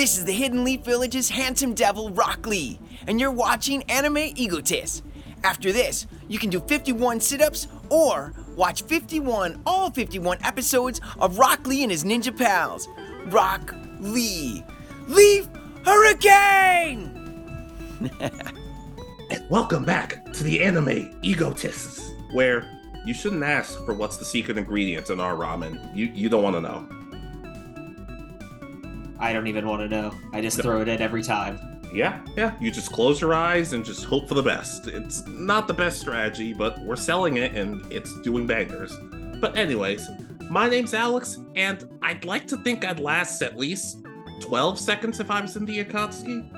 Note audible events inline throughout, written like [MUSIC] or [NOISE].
This is the Hidden Leaf Village's handsome devil, Rock Lee, and you're watching Anime Egotist. After this, you can do 51 sit ups or watch 51, all 51 episodes of Rock Lee and his ninja pals. Rock Lee. Leaf Hurricane! [LAUGHS] And welcome back to the anime egotists, where you shouldn't ask for what's the secret ingredient in our ramen. You you don't want to know. I don't even want to know. I just throw it in every time. Yeah, yeah. You just close your eyes and just hope for the best. It's not the best strategy, but we're selling it and it's doing bangers. But anyways, my name's Alex, and I'd like to think I'd last at least 12 seconds if I was in the Akatsuki.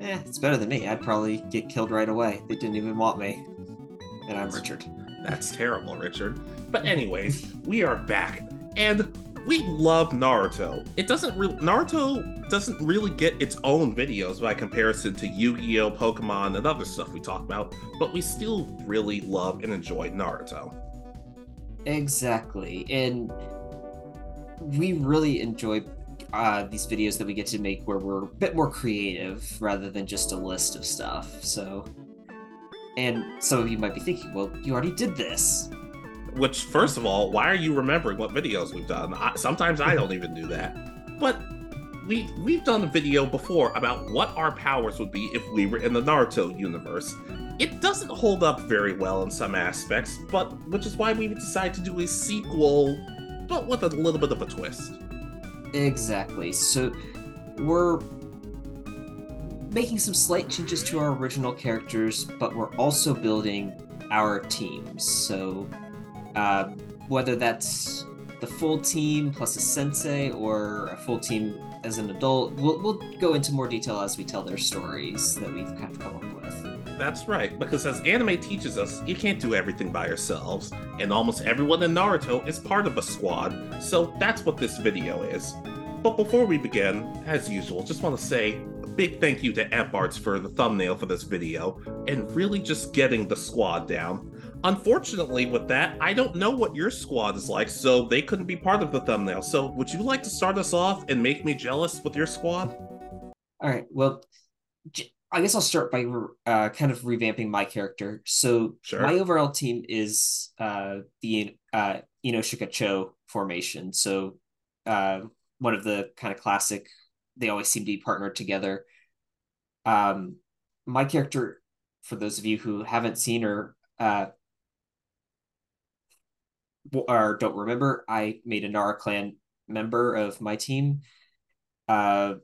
Eh, it's better than me. I'd probably get killed right away. They didn't even want me. And I'm Richard. That's terrible, Richard. But [LAUGHS] anyways, we are back, and we love Naruto. It doesn't really Naruto doesn't really get its own videos by comparison to Yu-Gi-Oh, Pokemon, and other stuff we talk about, but we still really love and enjoy Naruto. Exactly. And we really enjoy uh, these videos that we get to make where we're a bit more creative rather than just a list of stuff. So, and some of you might be thinking, well, you already did this. Which, first of all, why are you remembering what videos we've done? I, sometimes I don't even do that. But we we've done a video before about what our powers would be if we were in the Naruto universe. It doesn't hold up very well in some aspects, but which is why we decided to do a sequel, but with a little bit of a twist. Exactly. So we're making some slight changes to our original characters, but we're also building our teams. So uh, whether that's the full team plus a sensei or a full team as an adult, we'll, we'll go into more detail as we tell their stories that we've kind of come up with. That's right, because as anime teaches us, you can't do everything by yourselves, and almost everyone in Naruto is part of a squad, so that's what this video is. But before we begin, as usual, just want to say a big thank you to Amp for the thumbnail for this video, and really just getting the squad down. Unfortunately, with that, I don't know what your squad is like, so they couldn't be part of the thumbnail. So, would you like to start us off and make me jealous with your squad? All right. Well, I guess I'll start by uh, kind of revamping my character. So, Sure. my overall team is uh, the uh, Inoshika Cho formation. So, uh, one of the kind of classic, they always seem to be partnered together. Um, my character, for those of you who haven't seen her, uh, or don't remember, I made a Nara clan member of my team. Uh,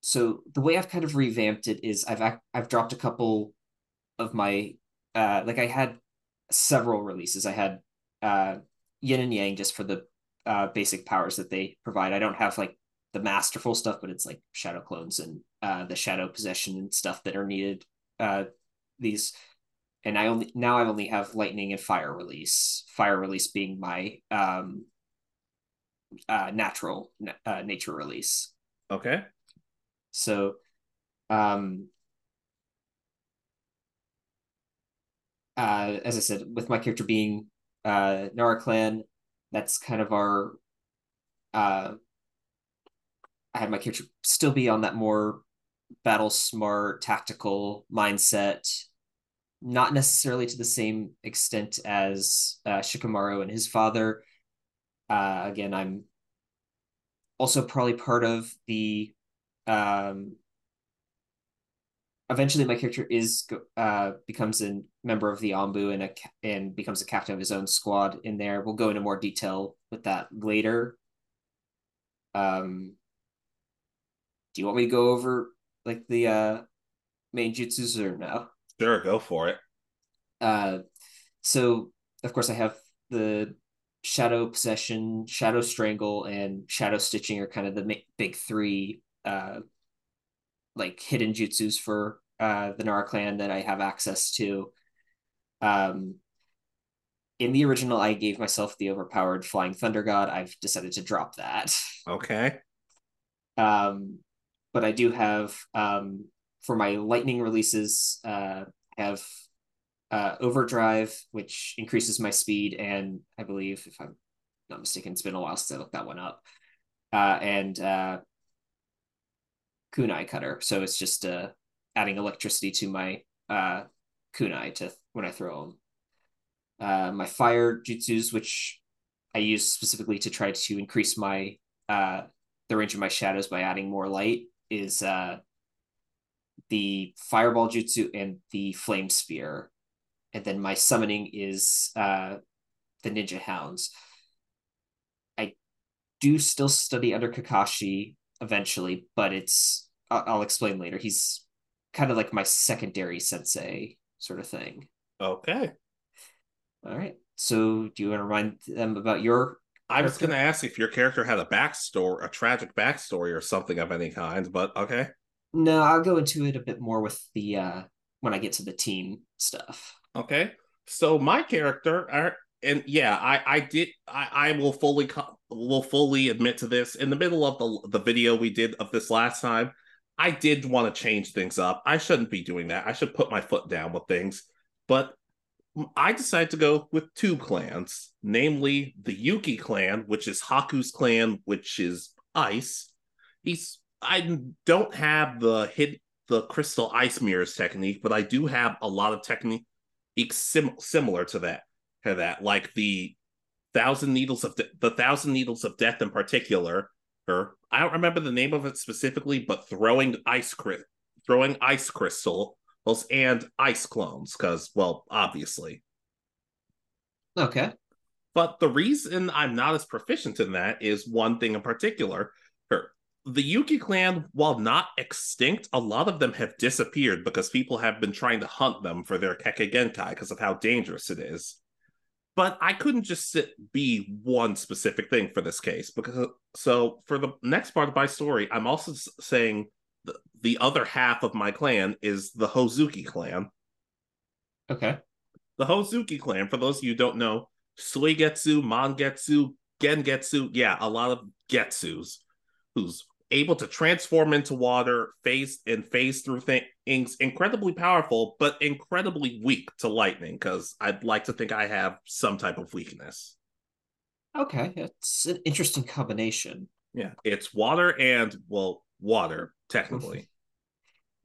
so the way I've kind of revamped it is I've I've dropped a couple of my uh like I had several releases. I had uh Yin and Yang just for the uh basic powers that they provide. I don't have like the masterful stuff, but it's like shadow clones and uh the shadow possession and stuff that are needed. Uh these and I only now I only have lightning and fire release. Fire release being my um uh natural uh, nature release. Okay. So, um, uh, as I said, with my character being uh, Nara Clan, that's kind of our. Uh, I had my character still be on that more battle smart, tactical mindset, not necessarily to the same extent as uh, Shikamaru and his father. Uh, again, I'm also probably part of the um eventually my character is uh becomes a member of the Anbu and a and becomes a captain of his own squad in there. We'll go into more detail with that later. Um do you want me to go over like the uh main jutsus or no? Sure, go for it. Uh so of course I have the shadow possession, shadow strangle, and shadow stitching are kind of the big three uh like hidden jutsus for uh the Nara clan that I have access to. Um in the original I gave myself the overpowered flying thunder god. I've decided to drop that. Okay. Um but I do have um for my lightning releases uh have uh overdrive which increases my speed and I believe if I'm not mistaken it's been a while since I looked that one up uh, and uh, kunai cutter. So it's just uh, adding electricity to my uh, kunai to when I throw them. Uh, my fire jutsus, which I use specifically to try to increase my the range of my shadows by adding more light, is the fireball jutsu and the flame spear, and then my summoning is uh, the ninja hounds. I do still study under Kakashi eventually, but it's I'll, I'll explain later. He's kind of like my secondary sensei sort of thing. Okay. All right. So, do you want to remind them about your? I was going to ask if your character had a backstory, a tragic backstory, or something of any kind, but okay. No, I'll go into it a bit more with the uh when I get to the team stuff. Okay. So my character, and yeah, I I did I I will fully will fully admit to this. In the middle of the the video we did of this last time, I did want to change things up. I shouldn't be doing that. I should put my foot down with things. But I decided to go with two clans, namely the Yuki clan, which is Haku's clan, which is ice. He's I don't have the hit the crystal ice mirrors technique, but I do have a lot of technique sim- similar to that. To that, like the thousand needles of de- the thousand needles of death in particular, or I don't remember the name of it specifically, but throwing ice cri- throwing ice crystals and ice clones, because well, obviously. Okay. But the reason I'm not as proficient in that is one thing in particular the Yuki clan, while not extinct, a lot of them have disappeared because people have been trying to hunt them for their Kekkei Genkai because of how dangerous it is. But I couldn't just sit be one specific thing for this case because so for the next part of my story, I'm also saying the, the other half of my clan is the Hozuki clan. Okay. The Hozuki clan, for those of you who don't know, Suigetsu, Mangetsu, Gengetsu, yeah, a lot of Getsus, whose able to transform into water, phase and phase through things, incredibly powerful, but incredibly weak to lightning, because I'd like to think I have some type of weakness. Okay, it's an interesting combination. Yeah, it's water and, well, water, technically. Mm-hmm.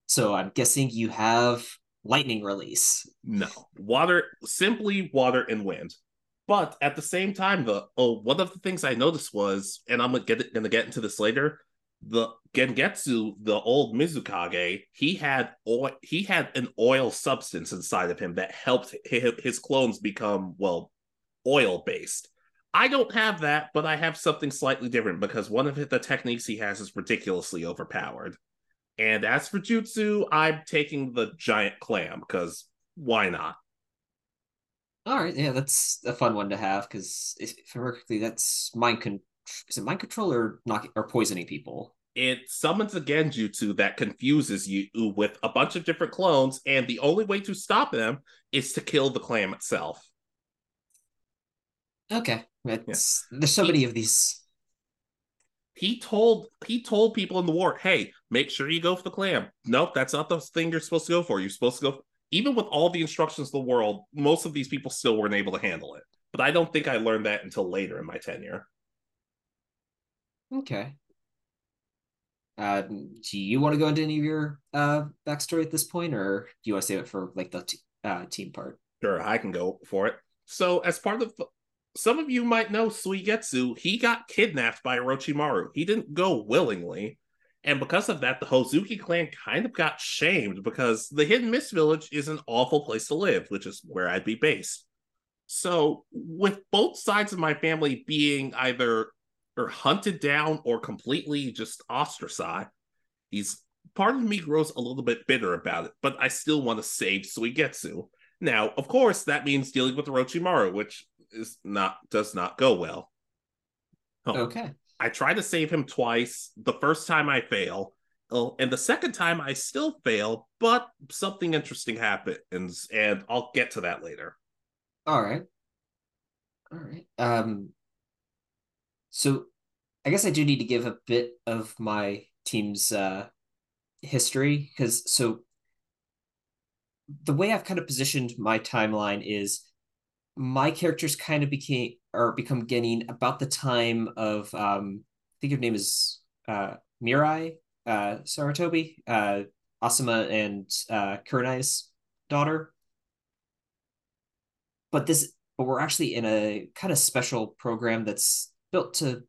so I'm guessing you have lightning release. No, water, simply water and wind. But at the same time, the oh, one of the things I noticed was, and I'm gonna get gonna get into this later the Gengetsu, the old Mizukage, he had oil, he had an oil substance inside of him that helped his clones become well oil based. I don't have that, but I have something slightly different because one of the techniques he has is ridiculously overpowered. And as for Jutsu, I'm taking the giant clam because why not? All right, yeah, that's a fun one to have because if, I correctly, that's mind con- is it mind control or knocking or poisoning people? It summons a genjutsu that confuses you with a bunch of different clones, and the only way to stop them is to kill the clam itself. Okay, yeah. there's so he, many of these. He told he told people in the war, "Hey, make sure you go for the clam." Nope, that's not the thing you're supposed to go for. You're supposed to go. Even with all the instructions in the world, most of these people still weren't able to handle it. But I don't think I learned that until later in my tenure. Okay. Uh, do you want to go into any of your uh backstory at this point, or do you want to save it for like the t- uh, team part? Sure, I can go for it. So, as part of some of you might know Suigetsu, he got kidnapped by Orochimaru. He didn't go willingly. And because of that, the Hozuki clan kind of got shamed because the Hidden Mist Village is an awful place to live, which is where I'd be based. So, with both sides of my family being either or hunted down or completely just ostracized. He's part of me grows a little bit bitter about it, but I still want to save Suigetsu. Now, of course, that means dealing with Orochimaru, which is not does not go well. Oh, okay. I try to save him twice. The first time I fail, oh, and the second time I still fail, but something interesting happens, and I'll get to that later. All right. All right. Um so I guess I do need to give a bit of my team's uh, history because so the way I've kind of positioned my timeline is my characters kind of became or become getting about the time of um, I think her name is uh, Mirai uh, Sarutobi, uh, Asuma and uh, Kurenai's daughter. But this, but we're actually in a kind of special program that's built to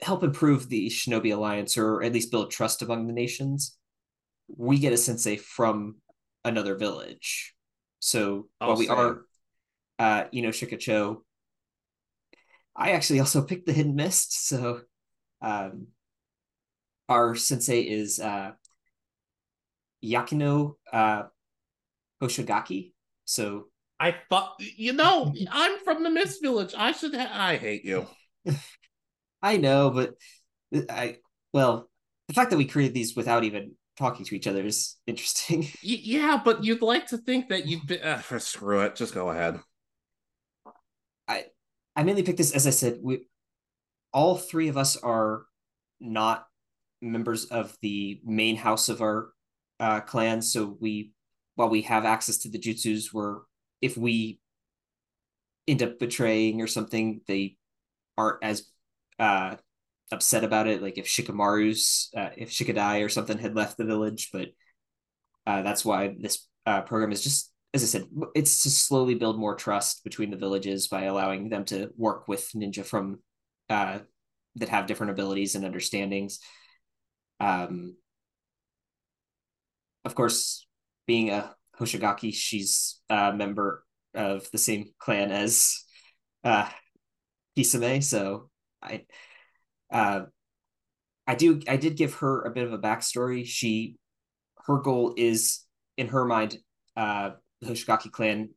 help improve the Shinobi Alliance, or at least build trust among the nations. We get a sensei from another village, so Oh, while we are uh, know, Shikacho, I actually also [LAUGHS] picked the Hidden Mist, so um, our sensei is uh, Yakino uh, Hoshigaki. So I thought, you know, I'm from the Mist Village. I should. Ha- I hate you. I know, but I well, the fact that we created these without even talking to each other is interesting. [LAUGHS] Yeah, but you'd like to think that you'd be. Uh, [SIGHS] screw it. Just go ahead. I mainly picked this as I said. We all three of us are not members of the main house of our uh, clan, so we while we have access to the jutsus, we're if we end up betraying or something, they aren't as uh, upset about it. Like if Shikamaru's, uh, if Shikadai or something had left the village, but uh, that's why this uh, program is just, as I said, it's to slowly build more trust between the villages by allowing them to work with ninja from uh, that have different abilities and understandings. Um, of course, being a Hoshigaki, she's a member of the same clan as uh, Kisame, so I uh, I do I did give her a bit of a backstory. She her goal is in her mind, uh, the Hoshigaki clan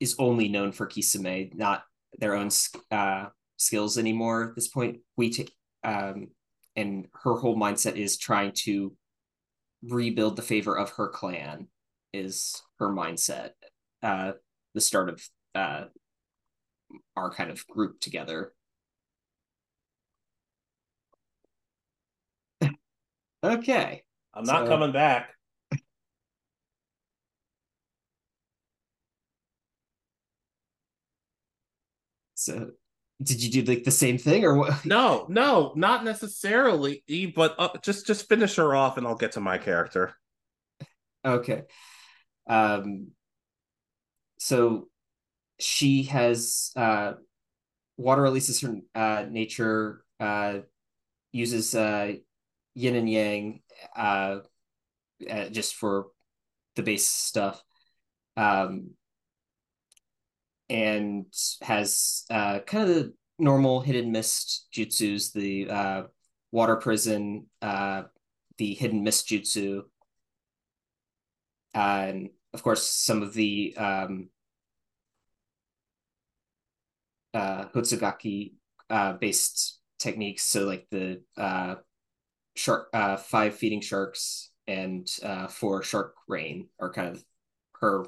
is only known for Kisame, not their own uh, skills anymore. At this point, we take um, and her whole mindset is trying to rebuild the favor of her clan. Is her mindset uh, the start of uh, our kind of group together? [LAUGHS] okay. I'm not So- coming back. [LAUGHS] So, did you do like the same thing or what? No, no, not necessarily. E, But uh, just just finish her off, and I'll get to my character. Okay. Um. So, she has uh, water releases her uh nature uh uses uh yin and yang uh, uh just for the base stuff um and has kind of the normal hidden mist jutsus the water prison the hidden mist jutsu and of course some of the um uh Hoshigaki uh based techniques so like the uh shark uh five feeding sharks and uh four shark rain are kind of her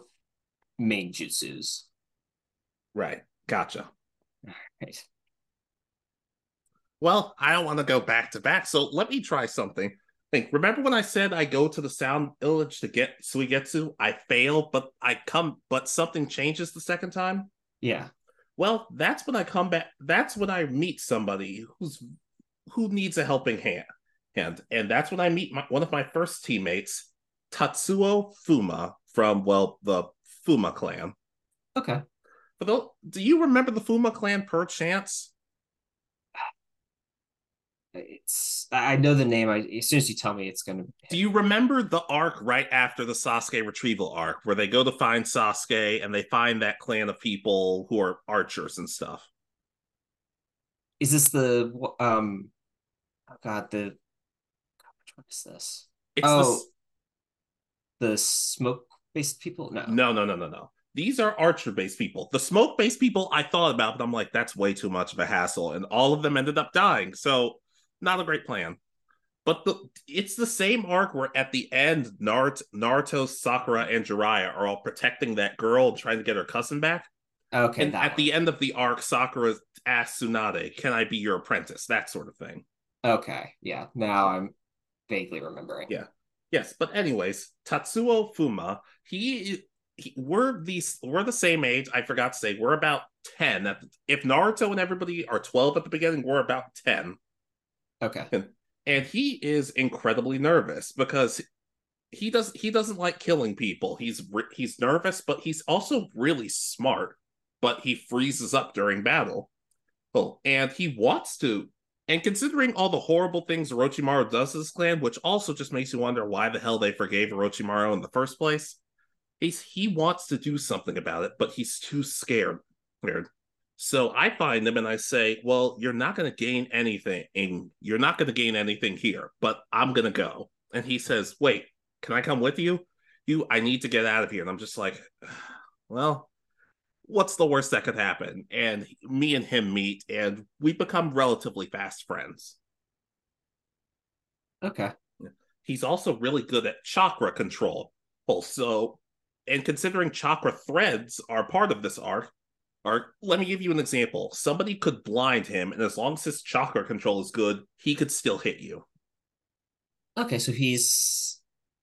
main jutsus Right. Gotcha. right Well, I don't want to go back to back, so let me try something. Think, remember when I said I go to the sound village to get Suigetsu? I fail, but I come, but something changes the second time. yeah Well, that's when I come back. That's when I meet somebody who's who needs a helping hand, and and that's when I meet my, one of my first teammates, Tatsuo Fuma from well the Fuma clan. okay But do you remember the Fuma clan per chance? It's i know the name i as soon as you tell me it's gonna Do you remember the arc right after the Sasuke retrieval arc, where they go to find Sasuke and they find that clan of people who are archers and stuff? is this the um oh god the which one is this It's Oh. the smoke based people no the, no, no, no, no, no. These are archer based people. The smoke based people I thought about, but I'm like, that's way too much of a hassle, and all of them ended up dying. So, not a great plan. But the it's the same arc where at the end, Naruto, Naruto, Sakura, and Jiraiya are all protecting that girl and trying to get her cousin back. okay and at the end of the arc, Sakura asks Tsunade, "Can I be your apprentice?" That sort of thing. okay yeah now i'm vaguely remembering Yeah. Yes, but anyways, Tatsuo Fuma, he, he we're these we're the same age. I forgot to say we're about ten. At the, if Naruto and everybody are twelve at the beginning, we're about ten. Okay. And, and he is incredibly nervous because he does he doesn't like killing people. He's he's nervous, but he's also really smart. But he freezes up during battle. Oh, and he wants to. And considering all the horrible things Orochimaru does to this clan, which also just makes you wonder why the hell they forgave Orochimaru in the first place, he's he wants to do something about it, but he's too scared. Weird. So I find him and I say, "Well, you're not going to gain anything, and you're not going to gain anything here, but I'm going to go." And he says, "Wait, can I come with you? You, I need to get out of here." And I'm just like, [SIGHS] "Well, what's the worst that could happen?" And me and him meet, and we become relatively fast friends. Okay. He's also really good at chakra control. Also, and considering chakra threads are part of this arc, or let me give you an example. Somebody could blind him, and as long as his chakra control is good, he could still hit you. Okay, so he's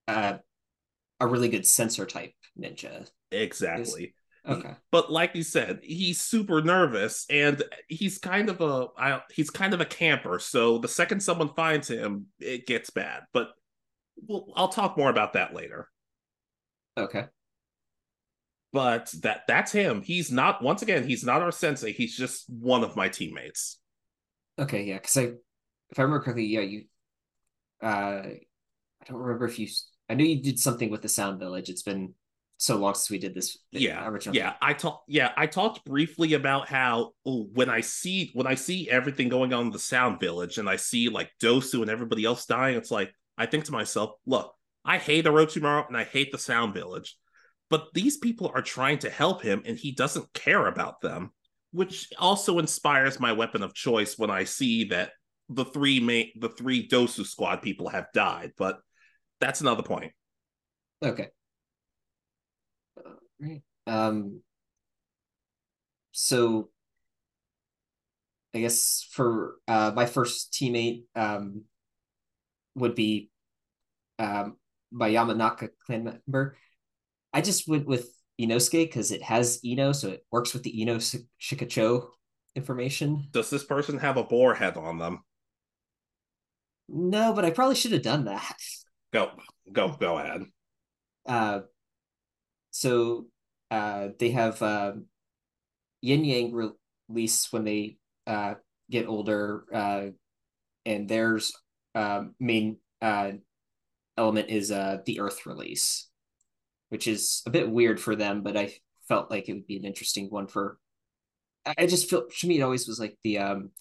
uh, a really good sensor type ninja. Exactly. Okay. But like you said, he's super nervous and he's kind of a I, he's kind of a camper. So the second someone finds him, it gets bad. But well, I'll talk more about that later. Okay but that that's him. He's not once again, he's not our sensei. He's just one of my teammates. Okay, yeah, because I if I remember correctly, yeah, you uh I don't remember if you I knew you did something with the sound village. It's been so long since we did this. Yeah, originally. yeah. I talked. Yeah, I talked briefly about how ooh, when I see when I see everything going on in the Sound Village, and I see like Dosu and everybody else dying, it's like I think to myself, look, I hate Orochimaru and I hate the Sound Village, but these people are trying to help him and he doesn't care about them which also inspires my weapon of choice when i see that the three main the three dosu squad people have died but that's another point. Okay. Um so i guess for uh my first teammate um would be um my yamanaka clan member I just went with Inosuke because it has Ino, so it works with the Ino Shikacho information. Does this person have a boar head on them? No, but I probably should have done that. Go, go, go ahead. Uh, so uh, they have uh, yin yang release when they uh, get older, uh, and there's uh, main uh, element is uh, the earth release which is a bit weird for them, but I felt like it would be an interesting one for. I just feel to me it always was like the um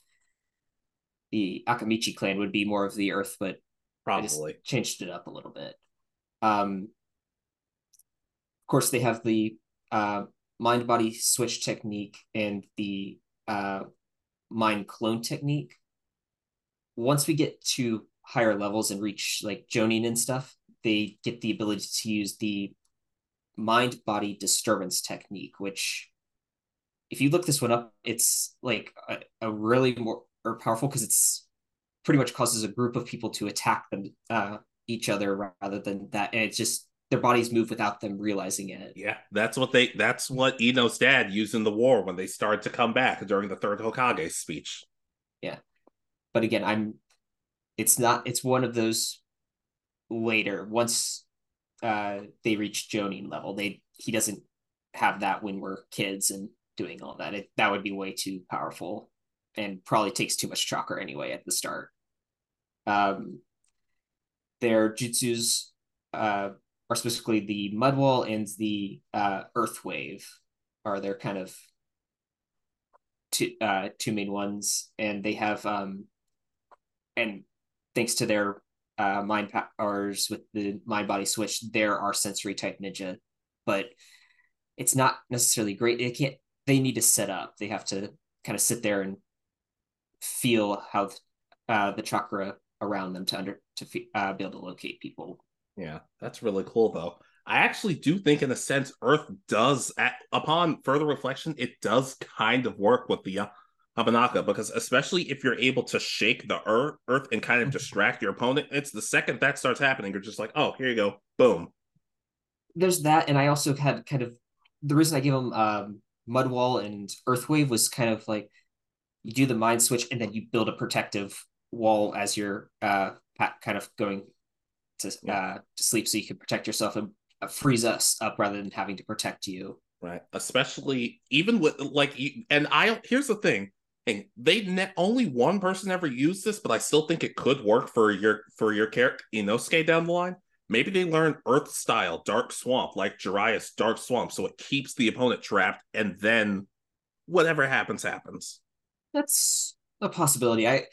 the Akamichi clan would be more of the Earth, but probably changed it up a little bit. Um, of course, they have the uh, mind body switch technique and the uh, mind clone technique. Once we get to higher levels and reach like Jonin and stuff, they get the ability to use the mind body disturbance technique, which if you look this one up, it's like a, a really more or powerful because it's pretty much causes a group of people to attack them uh, each other rather than that, and it's just their bodies move without them realizing it. Yeah, that's what they. That's what Ino's dad used in the war when they started to come back during the third Hokage speech. Yeah, but again, I'm. It's not. It's one of those later once uh, they reach Jonin level. They he doesn't have that when we're kids and doing all that. It, that would be way too powerful and probably takes too much chakra anyway at the start. Um, their jutsus uh, are specifically the mud wall and the uh, earth wave are their kind of two uh, two main ones, and they have um, and thanks to their uh, mind powers with the mind body switch, there are sensory type ninja, but it's not necessarily great. They can't. They need to set up. They have to kind of sit there and feel how uh, the chakra around them to under to uh, be able to locate people. Yeah, that's really cool though. I actually do think, in a sense, Earth does, at, upon further reflection, it does kind of work with the Yamanaka because especially if you're able to shake the earth, earth and kind of mm-hmm. distract your opponent, it's the second that starts happening, you're just like, oh, here you go, boom. There's that, and I also had kind of the reason I gave him um, Mudwall and Earthwave was kind of like you do the mind switch and then you build a protective wall as you're uh kind of going to uh to sleep so you can protect yourself and uh, freeze us up rather than having to protect you right especially even with like and i here's the thing and they ne- only one person ever used this but i still think it could work for your for your character inosuke down the line. Maybe they learn earth style dark swamp like Jiraiya's dark swamp so it keeps the opponent trapped and then whatever happens happens. That's a possibility. I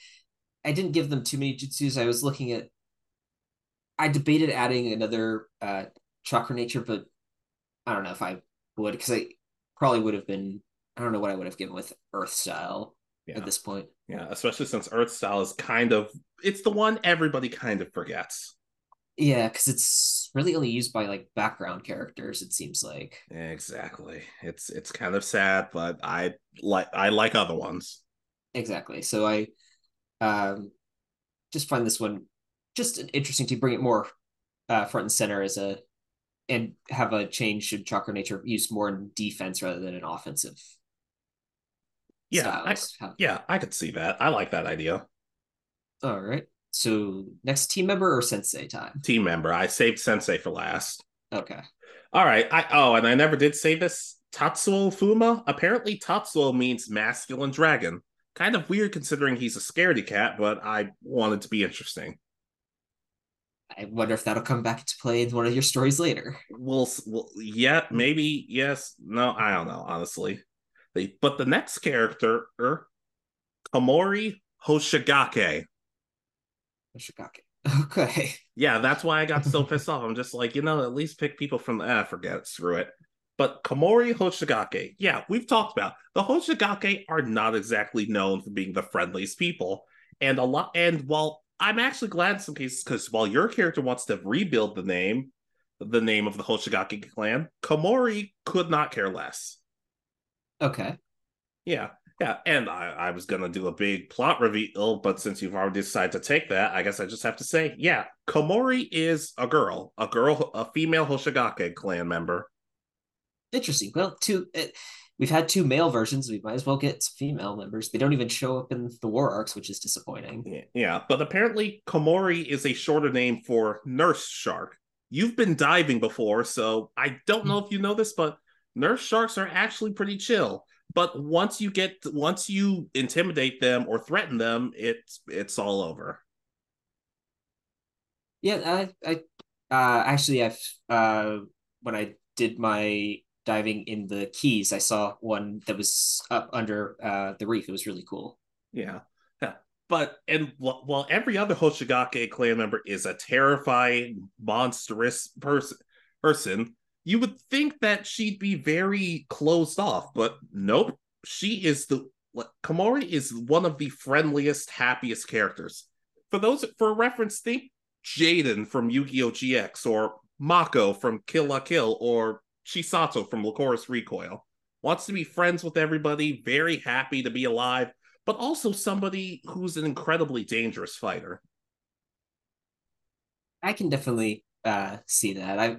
i didn't give them too many jutsus. I was looking at i debated adding another uh chakra nature but i don't know if i would because i probably would have been i don't know what i would have given with earth style yeah. at this point yeah especially since earth style is kind of it's the one everybody kind of forgets yeah, because it's really only used by like background characters. It seems like exactly. It's it's kind of sad, but I like I like other ones. Exactly. So I um just find this one just interesting to bring it more uh, front and center as a and have a change in chakra nature used more in defense rather than an offensive. Yeah, I, yeah, I could see that. I like that idea. All right. So next team member or sensei time? Team member. I saved sensei for last. Okay. All right. I oh, and I never did say this. Tatsuo Fuma. Apparently, Tatsuo means masculine dragon. Kind of weird considering he's a scaredy cat, but I wanted to be interesting. I wonder if that'll come back into play in one of your stories later. We'll, we'll yeah, maybe yes. No, I don't know, honestly. But the next character, er, Komori Hoshigaki. Hoshigaki. [LAUGHS] Okay. Yeah, that's why I got so [LAUGHS] pissed off. I'm just like, you know, at least pick people from the ah, forget it, screw it. But Komori Hoshigaki, yeah, we've talked about the Hoshigaki are not exactly known for being the friendliest people. And a lot and while I'm actually glad in some cases because while your character wants to rebuild the name, the name of the Hoshigaki clan, Komori could not care less. Okay. Yeah. Yeah, and I, I was gonna do a big plot reveal, but since you've already decided to take that, I guess I just have to say, yeah, Komori is a girl, a girl, a female Hoshigaki clan member. Interesting. Well, two, uh, we've had two male versions. We might as well get female members. They don't even show up in the war arcs, which is disappointing. Yeah, yeah, but apparently Komori is a shorter name for nurse shark. You've been diving before, so I don't know if you know this, but nurse sharks are actually pretty chill but once you get once you intimidate them or threaten them it's it's all over. Yeah i i uh actually i've uh when i did my diving in the keys i saw one that was up under uh the reef. It was really cool. Yeah yeah. But and while every other hoshigaki clan member is a terrifying monstrous person person you would think that she'd be very closed off, but nope. She is the Komori is one of the friendliest, happiest characters. For those for reference, think Jaden from Yu-Gi-Oh! GX or Mako from Kill la Kill or Chisato from Lycoris Recoil. Wants to be friends with everybody, very happy to be alive, but also somebody who's an incredibly dangerous fighter. I can definitely uh, see that. I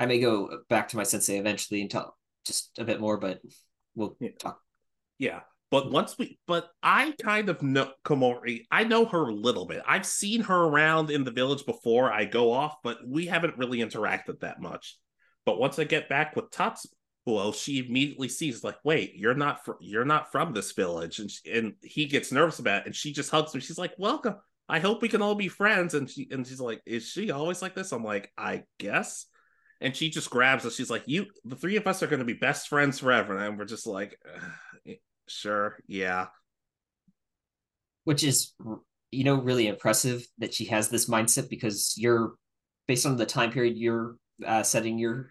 I may go back to my sensei eventually and talk just a bit more, but we'll yeah. talk. Yeah. But once we, but I kind of know Komori. I know her a little bit. I've seen her around in the village before I go off, but we haven't really interacted that much. But once I get back with Tatsuo, she immediately sees like, wait, you're not fr- you're not from this village, and she, and he gets nervous about it, and she just hugs me. She's like, welcome. I hope we can all be friends. And she and she's like, is she always like this? I'm like, I guess and she just grabs us. She's like, "You, the three of us are going to be best friends forever," and we're just like, "Sure, yeah." Which is, you know, really impressive that she has this mindset because you're based on the time period you're uh, setting your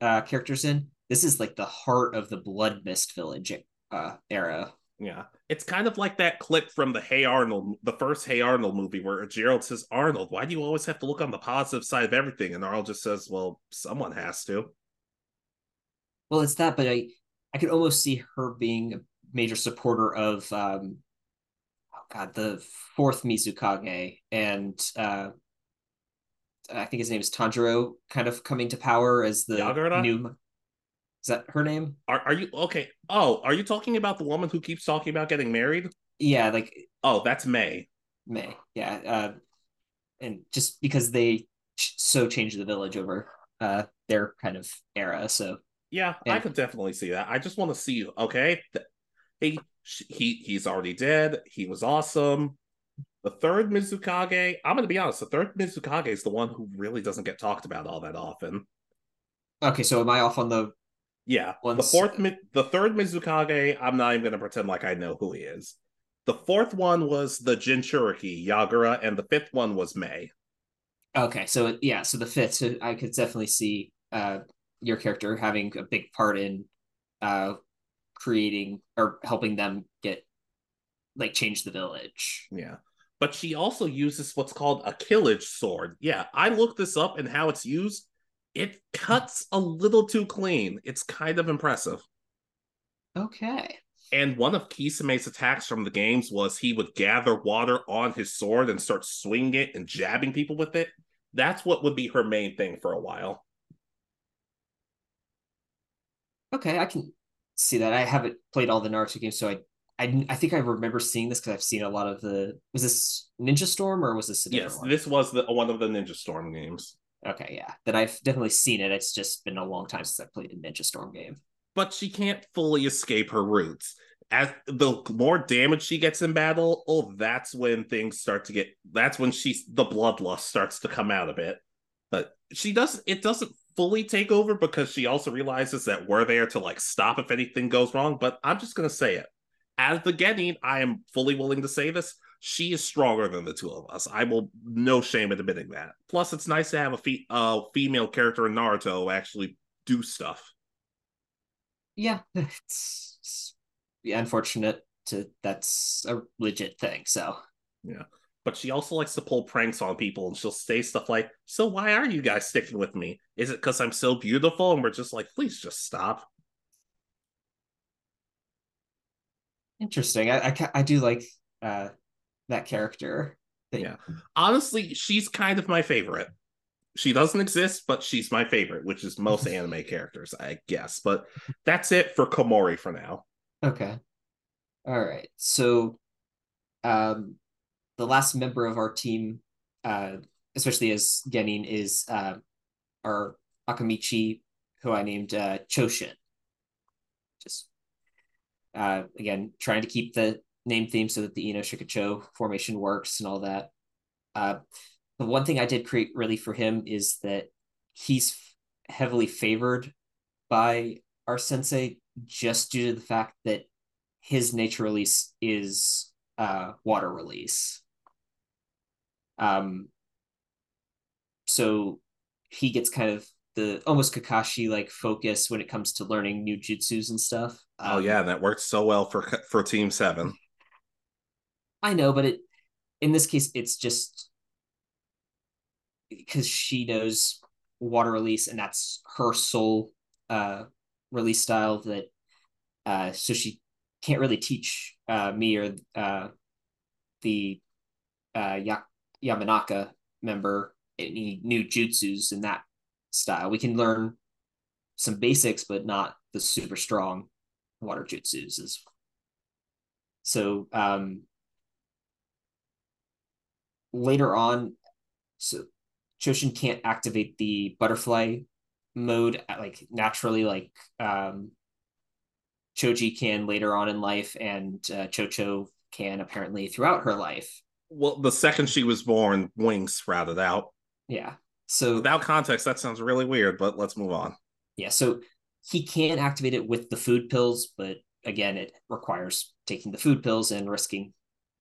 uh, characters in. This is like the heart of the Blood Mist Village uh, era. Yeah. It's kind of like that clip from the Hey Arnold, the first Hey Arnold movie where Gerald says, Arnold, why do you always have to look on the positive side of everything? And Arnold just says, Well, someone has to. Well, it's that, but I I could almost see her being a major supporter of um oh god, the fourth Mizukage and uh I think his name is Tanjiro kind of coming to power as the Yagura? new is that her name? Are are you okay? Oh, are you talking about the woman who keeps talking about getting married? Yeah, like oh, that's Mei. Mei, yeah, uh, and just because they so changed the village over uh their kind of era, so yeah, and, I could definitely see that. I just want to see, you, okay, he he he's already dead. He was awesome. The third Mizukage, I'm going to be honest, the third Mizukage is the one who really doesn't get talked about all that often. Okay, so am I off on the yeah, the fourth, the third Mizukage, I'm not even going to pretend like I know who he is. The fourth one was the Jinchuriki, Yagura, and the fifth one was Mei. Okay, so yeah, so the fifth, so I could definitely see uh, your character having a big part in uh, creating or helping them get like change the village. Yeah. But she also uses what's called a killage sword. Yeah, I looked this up and how it's used it cuts a little too clean. It's kind of impressive. Okay. And one of Kisame's attacks from the games was he would gather water on his sword and start swinging it and jabbing people with it. That's what would be her main thing for a while. Okay, I can see that. I haven't played all the Naruto games, so I I, I think I remember seeing this because I've seen a lot of the. Was this Ninja Storm or was this? yes, one? this was the one of the Ninja Storm games. Okay, yeah. That I've definitely seen it. It's just been a long time since I played a Ninja Storm game. But she can't fully escape her roots. As the more damage she gets in battle, oh, that's when things start to get that's when she's the bloodlust starts to come out a bit. But she doesn't it doesn't fully take over because she also realizes that we're there to like stop if anything goes wrong. But I'm just gonna say it. As the Genin, I am fully willing to say this she is stronger than the two of us. I will no shame in admitting that. Plus, it's nice to have a fe- uh, female character in Naruto actually do stuff. Yeah, [LAUGHS] it's, it's unfortunate to that's a legit thing. So yeah, but she also likes to pull pranks on people, and she'll say stuff like, "So why are you guys sticking with me? Is it because I'm so beautiful?" And we're just like, "Please just stop." Interesting. I I, I do like uh that character. Yeah. Honestly, she's kind of my favorite. She doesn't exist, but she's my favorite, which is most [LAUGHS] anime characters, I guess. But that's it for Komori for now. Okay. All right. So um the last member of our team, uh, especially as Genin, is uh, our Akamichi, who I named uh, Choshin. Just uh, again, trying to keep the name theme so that the Ino Shikacho formation works and all that. Uh, the one thing I did create really for him is that he's heavily favored by our sensei just due to the fact that his nature release is uh, water release. Um, so he gets kind of the almost Kakashi like focus when it comes to learning new jutsus and stuff. Oh, um, oh yeah, that works so well for for Team Seven. I know, but it in this case it's just because she knows water release and that's her sole uh release style that uh so she can't really teach uh me or uh the uh ya- Yamanaka member any new jutsus in that style. We can learn some basics, but not the super strong water jutsus. So um, later on, so Choshin can't activate the butterfly mode like naturally, like um, Choji can later on in life, and uh, Chocho can apparently throughout her life. Well, the second she was born, wings sprouted out. Yeah. So without context, that sounds really weird, but let's move on. Yeah. So he can activate it with the food pills, but again, it requires taking the food pills and risking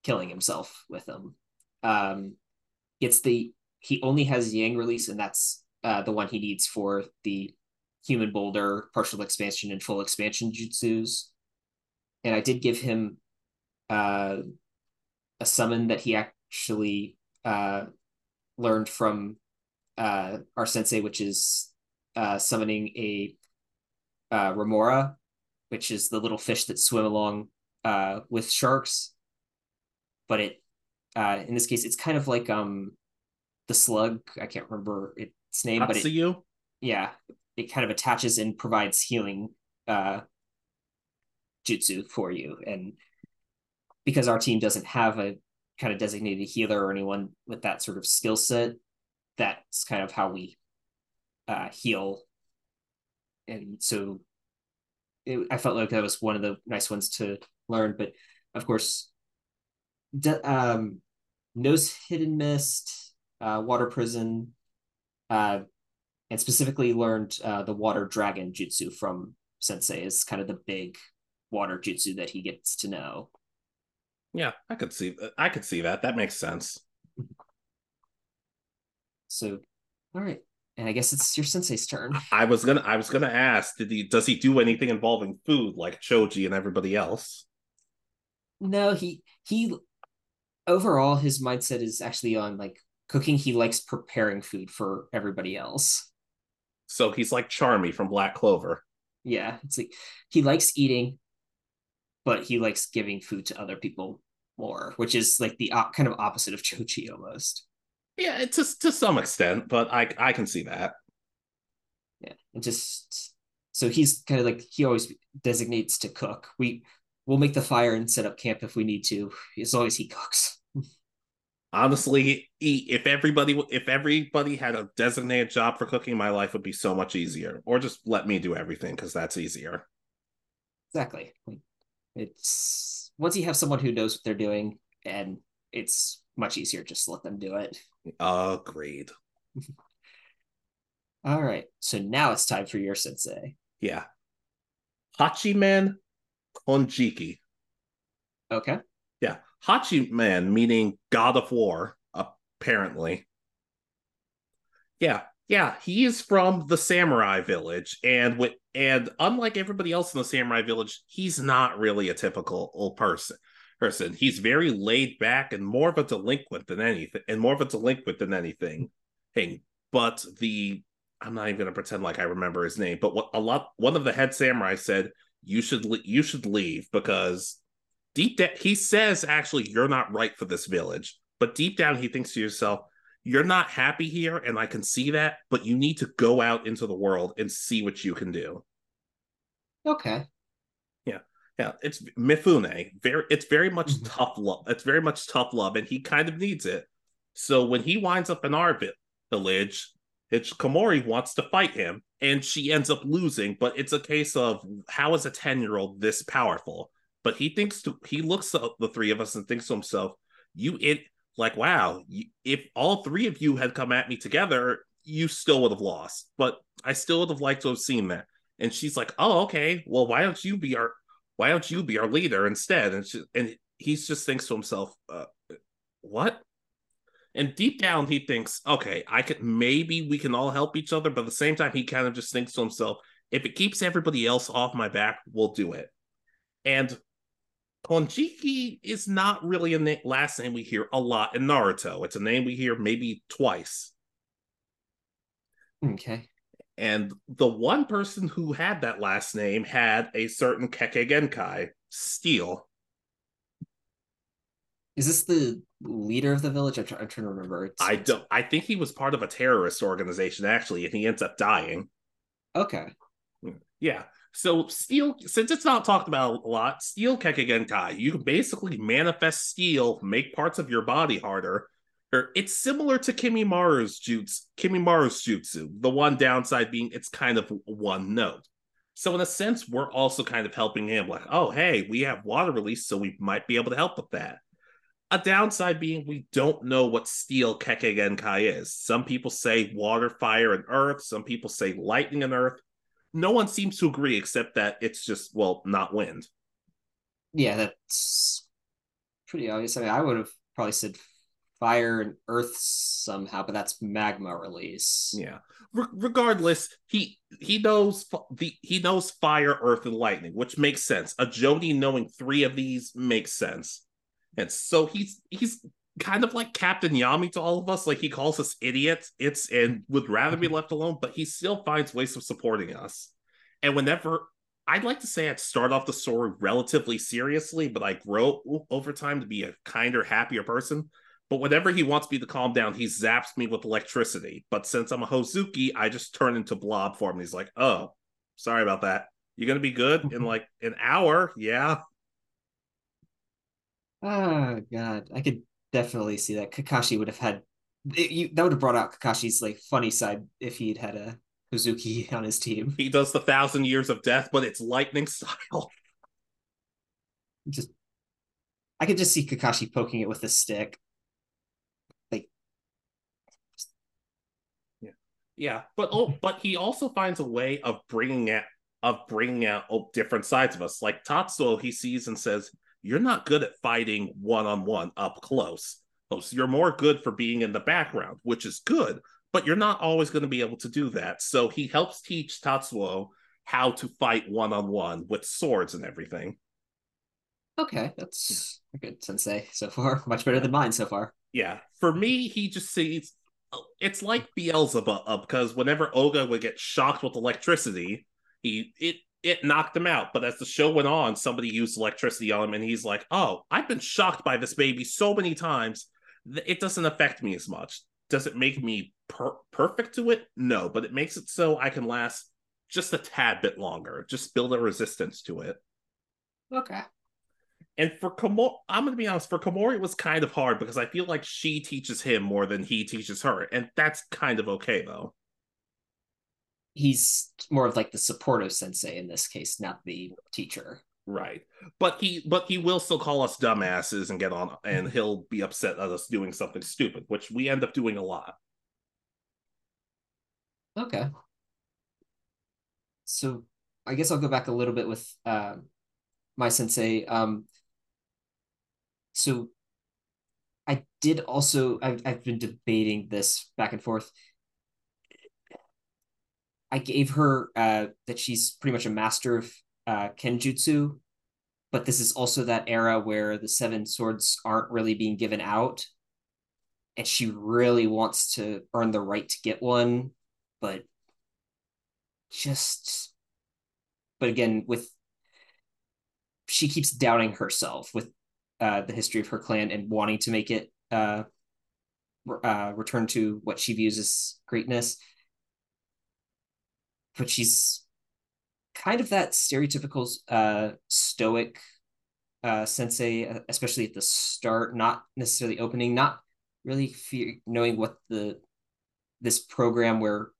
killing himself with them um, it's the he only has Yang release, and that's uh, the one he needs for the human boulder, partial expansion, and full expansion jutsus. And I did give him uh, a summon that he actually uh, learned from uh, our sensei, which is uh, summoning a uh, Remora, which is the little fish that swim along uh, with sharks. But it uh, in this case, it's kind of like um the slug. I can't remember its name, but it, yeah, it kind of attaches and provides healing uh jutsu for you. And because our team doesn't have a kind of designated healer or anyone with that sort of skill set. That's kind of how we uh, heal. And so it, I felt like that was one of the nice ones to learn. But of course, de- um, Nose Hidden Mist, uh, Water Prison, uh, and specifically learned uh, the Water Dragon Jutsu from Sensei is kind of the big water jutsu that he gets to know. Yeah, I could see I could see that. That makes sense. [LAUGHS] So, all right, and I guess it's your sensei's turn. [LAUGHS] I was gonna I was gonna ask, did he does he do anything involving food like Choji and everybody else? No, he he overall his mindset is actually on like cooking. He likes preparing food for everybody else. So he's like Charmy from Black Clover. Yeah, it's like he likes eating, but he likes giving food to other people more, which is like the op- kind of opposite of Choji almost. Yeah, it's just to some extent, but I I can see that. Yeah, and just so he's kind of like he always designates to cook. We we'll make the fire and set up camp if we need to, as long as he cooks. Honestly, if everybody if everybody had a designated job for cooking, my life would be so much easier. Or just let me do everything because that's easier. Exactly. It's once you have someone who knows what they're doing, and it's much easier just to let them do it. Agreed. [LAUGHS] All right. So now it's time for your sensei. Yeah. Hachiman Konjiki. Okay. Yeah. Hachiman meaning God of War, apparently. Yeah. Yeah, he is from the samurai village, and with and unlike everybody else in the samurai village, he's not really a typical person. Person, he's very laid back and more of a delinquent than anything, and more of a delinquent than anything. Hey, but the I'm not even going to pretend like I remember his name, but what a lot one of the head samurai said you should you should leave because deep down he says actually you're not right for this village, but deep down he thinks to yourself you're not happy here and I can see that, but you need to go out into the world and see what you can do. Okay. Yeah. Yeah, it's Mifune. Very it's very much Mhm. tough love. It's very much tough love and he kind of needs it. So when he winds up in our vi- village, Komori wants to fight him and she ends up losing, but it's a case of how is a 10-year-old this powerful? But he thinks to, he looks at the three of us and thinks to himself, you it like wow, if all three of you had come at me together, you still would have lost. But I still would have liked to have seen that. And she's like, "Oh, okay. Well, why don't you be our why don't you be our leader instead?" And she, and he just thinks to himself, uh, "What?" And deep down, he thinks, "Okay, I could maybe we can all help each other." But at the same time, he kind of just thinks to himself, "If it keeps everybody else off my back, we'll do it." And Konjiki is not really a na- last name we hear a lot in Naruto. It's a name we hear maybe twice. Okay. And the one person who had that last name had a certain Kekkei Genkai, Steel. Is this the leader of the village? I'm, try- I'm trying to remember. It's, I don't I think he was part of a terrorist organization actually, and he ends up dying. Okay. Yeah. So steel, since it's not talked about a lot, steel Kekkei Genkai, you can basically manifest steel, make parts of your body harder. Or it's similar to Kimimaro's jutsu, Kimimaro's jutsu. The one downside being it's kind of one note. So in a sense, we're also kind of helping him. Like, oh hey, we have water release, so we might be able to help with that. A downside being we don't know what steel Kekkei Genkai is. Some people say water, fire, and earth. Some people say lightning and earth no one seems to agree except that it's just well not wind Yeah, that's pretty obvious. I mean, I would have probably said fire and earth somehow, but that's magma release. yeah Re- regardless he he knows f- the he knows fire earth and lightning which makes sense a jody knowing three of these makes sense and so he's he's kind of like captain yami to all of us like he calls us idiots it's and would rather be mhm. left alone but he still finds ways of supporting us and whenever I'd like to say I'd start off the story relatively seriously, but I grow over time to be a kinder, happier person. But whenever he wants me to calm down, he zaps me with electricity. But since I'm a Hozuki, I just turn into blob form. And he's like, "Oh, sorry about that. You're gonna be good in [LAUGHS] like an hour, yeah." Oh god, I could definitely see that. Kakashi would have had it, you, that would have brought out Kakashi's like funny side if he'd had a Hozuki [LAUGHS] on his team. He does the thousand years of death, but it's lightning style. [LAUGHS] Just I could just see Kakashi poking it with a stick. Like yeah. Yeah, but oh, but he also finds a way of bringing it of bringing out oh, different sides of us. Like Tatsuo, he sees and says, "You're not good at fighting one on one up close. So you're more good for being in the background, which is good, but you're not always going to be able to do that." So he helps teach Tatsuo how to fight one on one with swords and everything. Okay, that's a good sensei so far. [LAUGHS] Much better than mine so far. Yeah, for me, he just sees it's like Beelzebub because whenever Oga would get shocked with electricity, he it it knocked him out. But as the show went on, somebody used electricity on him, and he's like, "Oh, I've been shocked by this baby so many times, it doesn't affect me as much. Does it make me per- perfect to it? No, but it makes it so I can last just a tad bit longer. Just build a resistance to it." Okay. And for Komori, I'm going to be honest, for Komori, it was kind of hard because I feel like she teaches him more than he teaches her. And that's kind of okay, though he's more of like the supportive sensei in this case, not the teacher. Right. But he but he will still call us dumbasses and get on and he'll be upset at us doing something stupid, which we end up doing a lot. Okay. So I guess I'll go back a little bit with uh, my sensei. Um, so I did also I've I've been debating this back and forth. I gave her uh, that she's pretty much a master of uh, kenjutsu, but this is also that era where the seven swords aren't really being given out, and she really wants to earn the right to get one, but just, but again, with she keeps doubting herself with uh, the history of her clan and wanting to make it uh, uh, return to what she views as greatness but she's kind of that stereotypical uh, stoic uh, sensei, especially at the start, not necessarily opening, not really fear, knowing what the this program where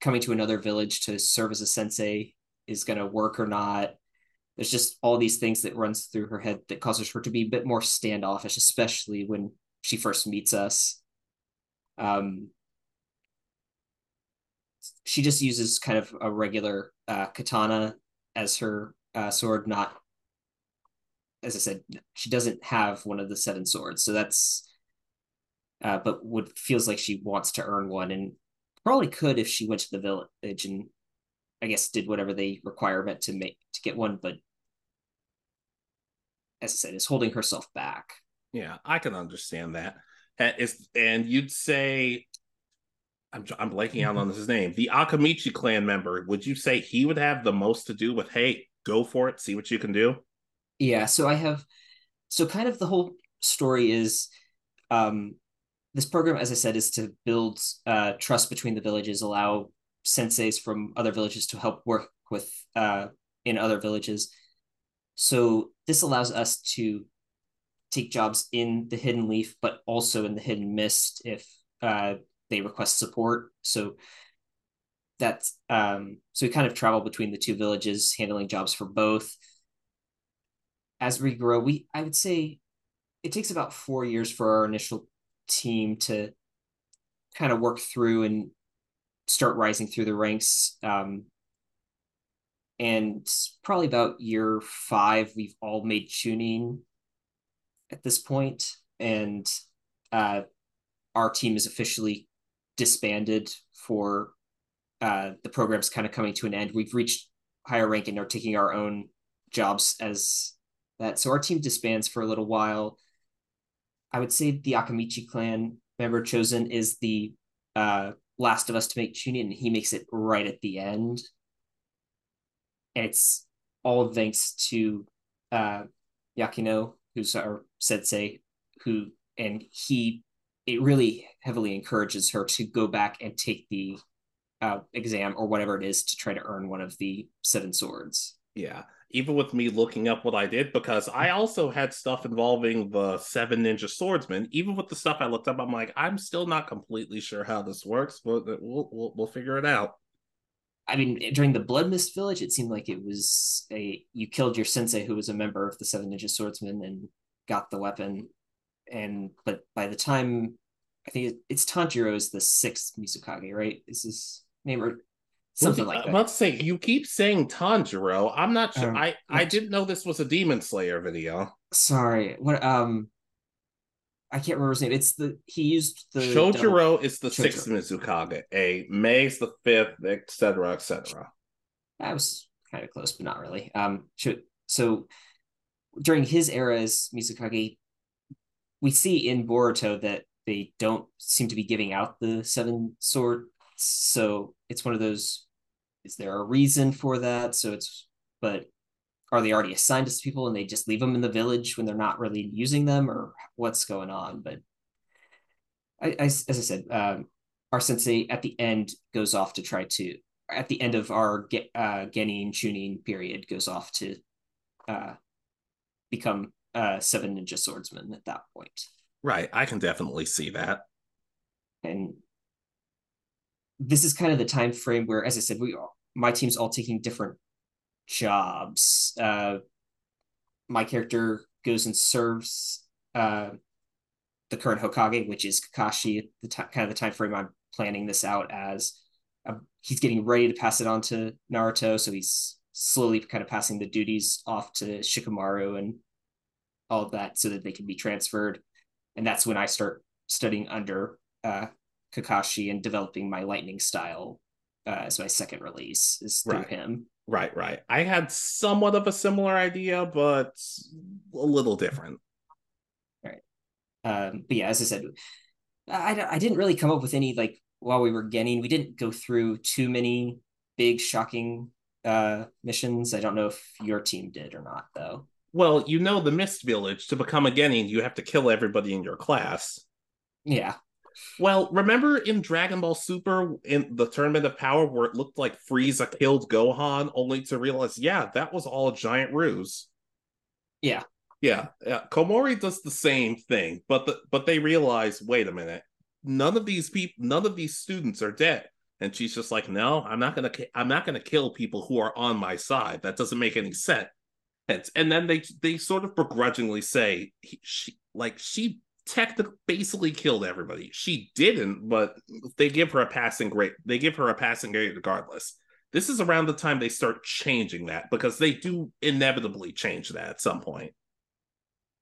coming to another village to serve as a sensei is going to work or not. There's just all these things that runs through her head that causes her to be a bit more standoffish, especially when she first meets us. Um, she just uses kind of a regular uh, katana as her uh, sword, not as I said, she doesn't have one of the seven swords, so that's. Uh, but would feels like she wants to earn one, and probably could if she went to the village and, I guess, did whatever they requirement to make to get one. But as I said, is holding herself back. Yeah, I can understand that. And you'd say I'm I'm blanking out on his name. The Akimichi clan member. Would you say he would have the most to do with? Hey, go for it. See what you can do. Yeah. So I have. So kind of the whole story is, um, this program, as I said, is to build uh, trust between the villages, allow senseis from other villages to help work with uh, in other villages. So this allows us to take jobs in the Hidden Leaf, but also in the Hidden Mist if uh, they request support. So that's um, so we kind of travel between the two villages, handling jobs for both. As we grow, we I would say it takes about four years for our initial team to kind of work through and start rising through the ranks. Um, and probably about year five, we've all made Chunin at this point, and uh, our team is officially disbanded for uh, the program's kind of coming to an end. We've reached higher rank and are taking our own jobs as that. So our team disbands for a little while. I would say the Akimichi clan member chosen is the uh, last of us to make Chunin, and he makes it right at the end. And it's all thanks to uh, Yakino, who's our sensei, who and he it really heavily encourages her to go back and take the uh, exam or whatever it is to try to earn one of the seven swords. Yeah. Even with me looking up what I did, because I also had stuff involving the seven ninja swordsmen. Even with the stuff I looked up, I'm like, I'm still not completely sure how this works, but we'll we'll, we'll figure it out. I mean, during the Blood Mist Village, it seemed like it was a you killed your sensei who was a member of the Seven Ninja Swordsmen and got the weapon, and but by the time I think it's Tanjiro is the sixth Mizukage, right? Is his name or something like that? I'm about to say you keep saying Tanjiro. I'm not sure. Um, I I didn't know this was a Demon Slayer video. Sorry, what um. I can't remember his name. It's the he used the Chojuro double... is the Chojuro. sixth Mizukage. A Mei's the fifth, etc., etc. That was kind of close, but not really. Um, so during his era as Mizukage, we see in Boruto that they don't seem to be giving out the seven sword. So it's one of those. Is there a reason for that? So it's but are they already assigned to people and they just leave them in the village when they're not really using them or what's going on but I, I as i said um, our sensei at the end goes off to try to at the end of our uh genin chunin period goes off to uh become uh seven ninja swordsman at that point right i can definitely see that and this is kind of the time frame where as i said we my team's all taking different jobs. Uh, my character goes and serves uh, the current Hokage, which is Kakashi. At the t- kind of the time frame I'm planning this out as uh, he's getting ready to pass it on to Naruto, so he's slowly kind of passing the duties off to Shikamaru and all of that, so that they can be transferred. And that's when I start studying under uh, Kakashi and developing my lightning style uh, as my second release is through right. him. Right, right. I had somewhat of a similar idea, but a little different. Right. Um, but yeah, as I said, I, I didn't really come up with any like while we were getting, we didn't go through too many big shocking uh missions. I don't know if your team did or not though. Well, you know the Mist Village to become a Genin, you have to kill everybody in your class. Yeah. Well, remember in Dragon Ball Super in the Tournament of Power where it looked like Frieza killed Gohan, only to realize, yeah, that was all a giant ruse. Yeah. Yeah. yeah. Komori does the same thing, but the, but they realize, wait a minute, none of these people, none of these students are dead. And she's just like, no, I'm not gonna, I'm not gonna kill people who are on my side. That doesn't make any sense. And then they they sort of begrudgingly say, he, she like she technically basically killed everybody. She didn't, but they give her a passing grade. They give her a passing grade regardless. This is around the time they start changing that because they do inevitably change that at some point.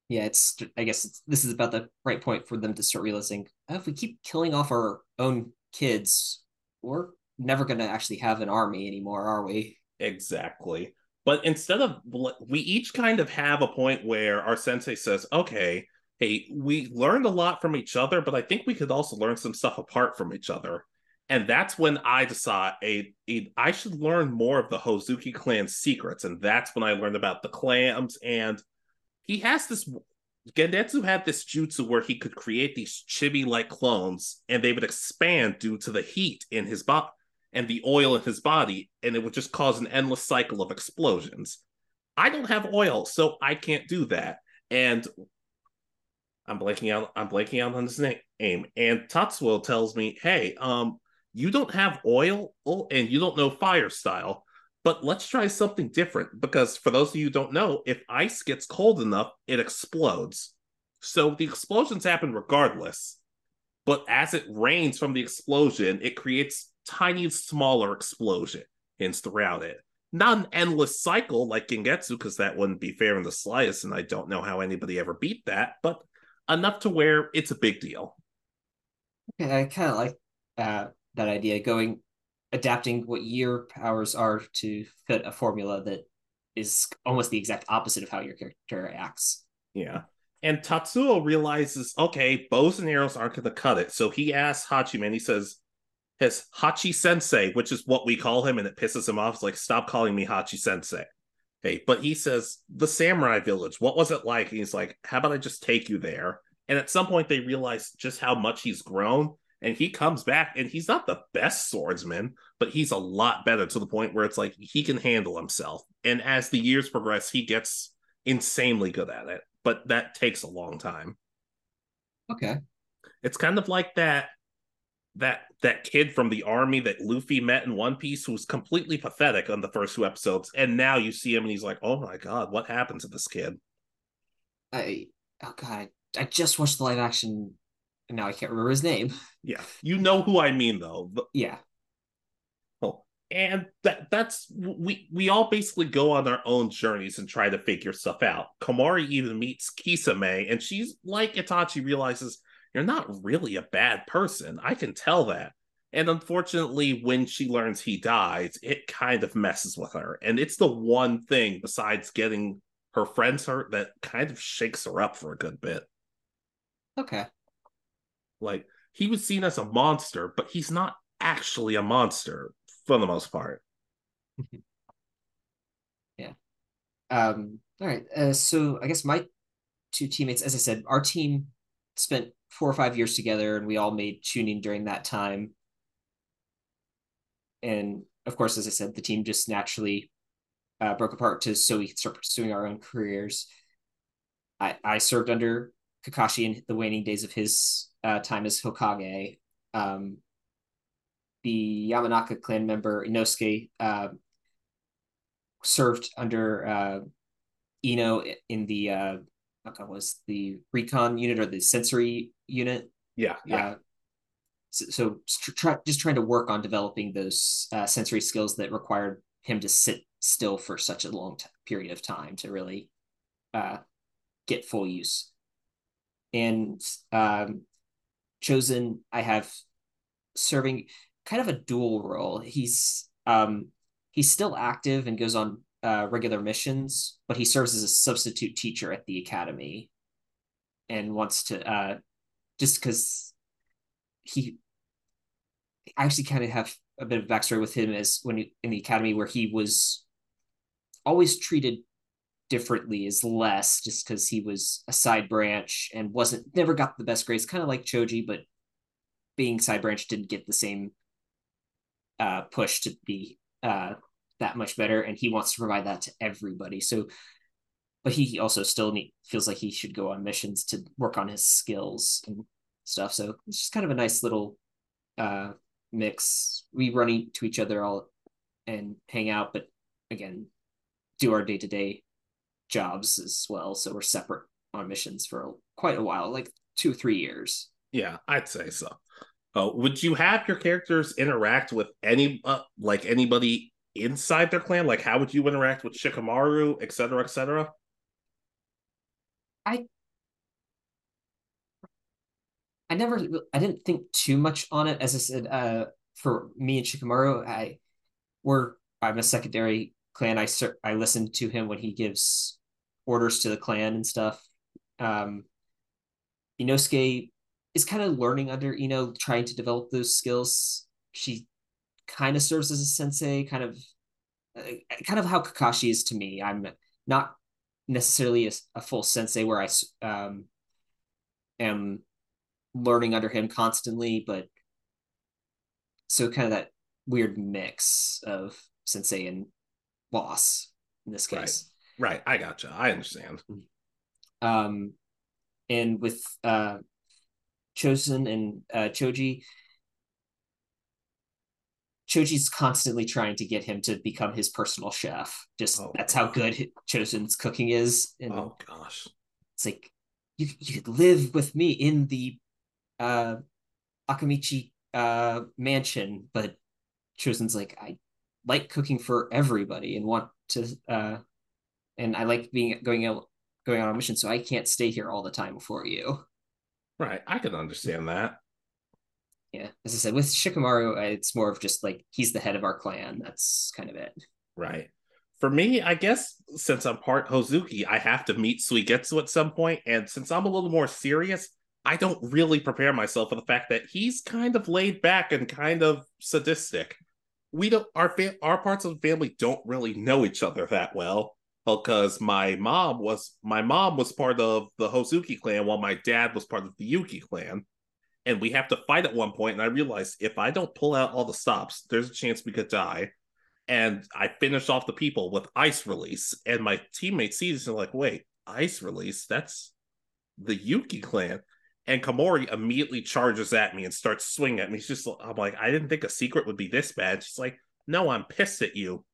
Yeah, it's. I guess it's, this is about the right point for them to start realizing oh, if we keep killing off our own kids, we're never going to actually have an army anymore, are we? Exactly. But instead of we each kind of have a point where our sensei says, "Okay, hey, we learned a lot from each other, but I think we could also learn some stuff apart from each other. And that's when I decided I should learn more of the Hozuki clan's secrets. And that's when I learned about the clams. And he has this Gengetsu had this jutsu where he could create these chibi like clones and they would expand due to the heat in his body and the oil in his body. And it would just cause an endless cycle of explosions. I don't have oil, so I can't do that. And I'm blanking out. I'm blanking out on his name. And Tatsuo tells me, "Hey, um, you don't have oil and you don't know fire style, but let's try something different. Because for those of you who don't know, if ice gets cold enough, it explodes. So the explosions happen regardless. But as it rains from the explosion, it creates tiny, smaller explosion, explosions throughout it. Not an endless cycle like Gengetsu, because that wouldn't be fair in the slightest, and I don't know how anybody ever beat that. But enough to where it's a big deal. Okay, I kind of like uh, that idea. Going, adapting what your powers are to fit a formula that is almost the exact opposite of how your character acts. Yeah. And Tatsuo realizes, okay, bows and arrows aren't going to cut it. So he asks Hachiman, he says, his Hachi Sensei, which is what we call him, and it pisses him off. It's like, stop calling me Hachi Sensei. Hey, but he says, the samurai village, what was it like? And he's like, how about I just take you there? And at some point, they realize just how much he's grown. And he comes back and he's not the best swordsman, but he's a lot better to the point where it's like he can handle himself. And as the years progress, he gets insanely good at it. But that takes a long time. Okay. It's kind of like that that that kid from the army that Luffy met in One Piece who was completely pathetic on the first two episodes, and now you see him and he's like, "Oh my god, what happened to this kid?" I oh god, I, just watched the live action, and now I can't remember his name. [LAUGHS] Yeah, you know who I mean though. Yeah. Oh, and that that's we we all basically go on our own journeys and try to figure stuff out. Komori even meets Kisame, and she's like Itachi realizes you're not really a bad person. I can tell that. And unfortunately, when she learns he dies, it kind of messes with her. And it's the one thing besides getting her friends hurt that kind of shakes her up for a good bit. Okay. Like, he was seen as a monster, but he's not actually a monster for the most part. [LAUGHS] yeah. Um, all right. Uh, so I guess my two teammates, as I said, our team spent four or five years together and we all made Chunin during that time. And of course, as I said, the team just naturally uh, broke apart to so we could start pursuing our own careers. I, I served under Kakashi in the waning days of his uh, time as Hokage. Um, the Yamanaka clan member Inosuke uh, served under uh, Ino in the uh, okay, was the recon unit or the sensory unit. Yeah, yeah. Uh, so, so try, just trying to work on developing those uh, sensory skills that required him to sit still for such a long t- period of time to really uh, get full use. And um, Chozen, I have serving kind of a dual role. He's um, he's still active and goes on uh, regular missions, but he serves as a substitute teacher at the academy and wants to uh, just because he I actually kind of have a bit of backstory with him as when he, in the academy where he was always treated differently as less just because he was a side branch and wasn't never got the best grades kind of like choji but being side branch didn't get the same uh, push to be uh, that much better and he wants to provide that to everybody. So but he also still need, feels like he should go on missions to work on his skills and stuff. So it's just kind of a nice little uh mix. We run into each other all and hang out but again do our day-to-day jobs as well. So we're separate on missions for quite a while like two or three years. Yeah i'd say so. Uh, would you have your characters interact with any uh, like anybody inside their clan? Like, how would you interact with Shikamaru, et cetera, et cetera? I I never I didn't think too much on it. As I said, uh, for me and Shikamaru, I we're I'm a secondary clan. I I listen to him when he gives orders to the clan and stuff. Um, Inosuke is kind of learning under Ino, trying to develop those skills. She kind of serves as a sensei, kind of uh, kind of how Kakashi is to me. I'm not necessarily a, a full sensei where I um, am learning under him constantly, but so kind of that weird mix of sensei and boss in this case. Right. right. I gotcha. I understand. Um, and with uh, Chozen and uh, Choji, Choji's constantly trying to get him to become his personal chef. Just oh, that's how good Chozen's cooking is. And oh gosh, it's like you you could live with me in the uh, Akimichi uh, mansion, but Chozen's like I like cooking for everybody and want to uh, and I like being going out going on a mission, so I can't stay here all the time for you. Right, I can understand that yeah, as I said, with Shikamaru, it's more of just like he's the head of our clan. That's kind of it. Right. For me, I guess since I'm part Hozuki, I have to meet Suigetsu at some point, and since I'm a little more serious, I don't really prepare myself for the fact that he's kind of laid back and kind of sadistic. We don't our fa- our parts of the family don't really know each other that well because my mom was my mom was part of the Hozuki clan while my dad was part of the Yuki clan and we have to fight at one. And I realized if I don't pull out all the stops, there's a chance we could die. And I finish off the people with ice release, and my teammates sees and like, wait, ice release? That's the Yuki clan. And Komori immediately charges at me and starts swinging at me. He's just, I'm like, I didn't think a secret would be this bad. She's like, no, I'm pissed at you.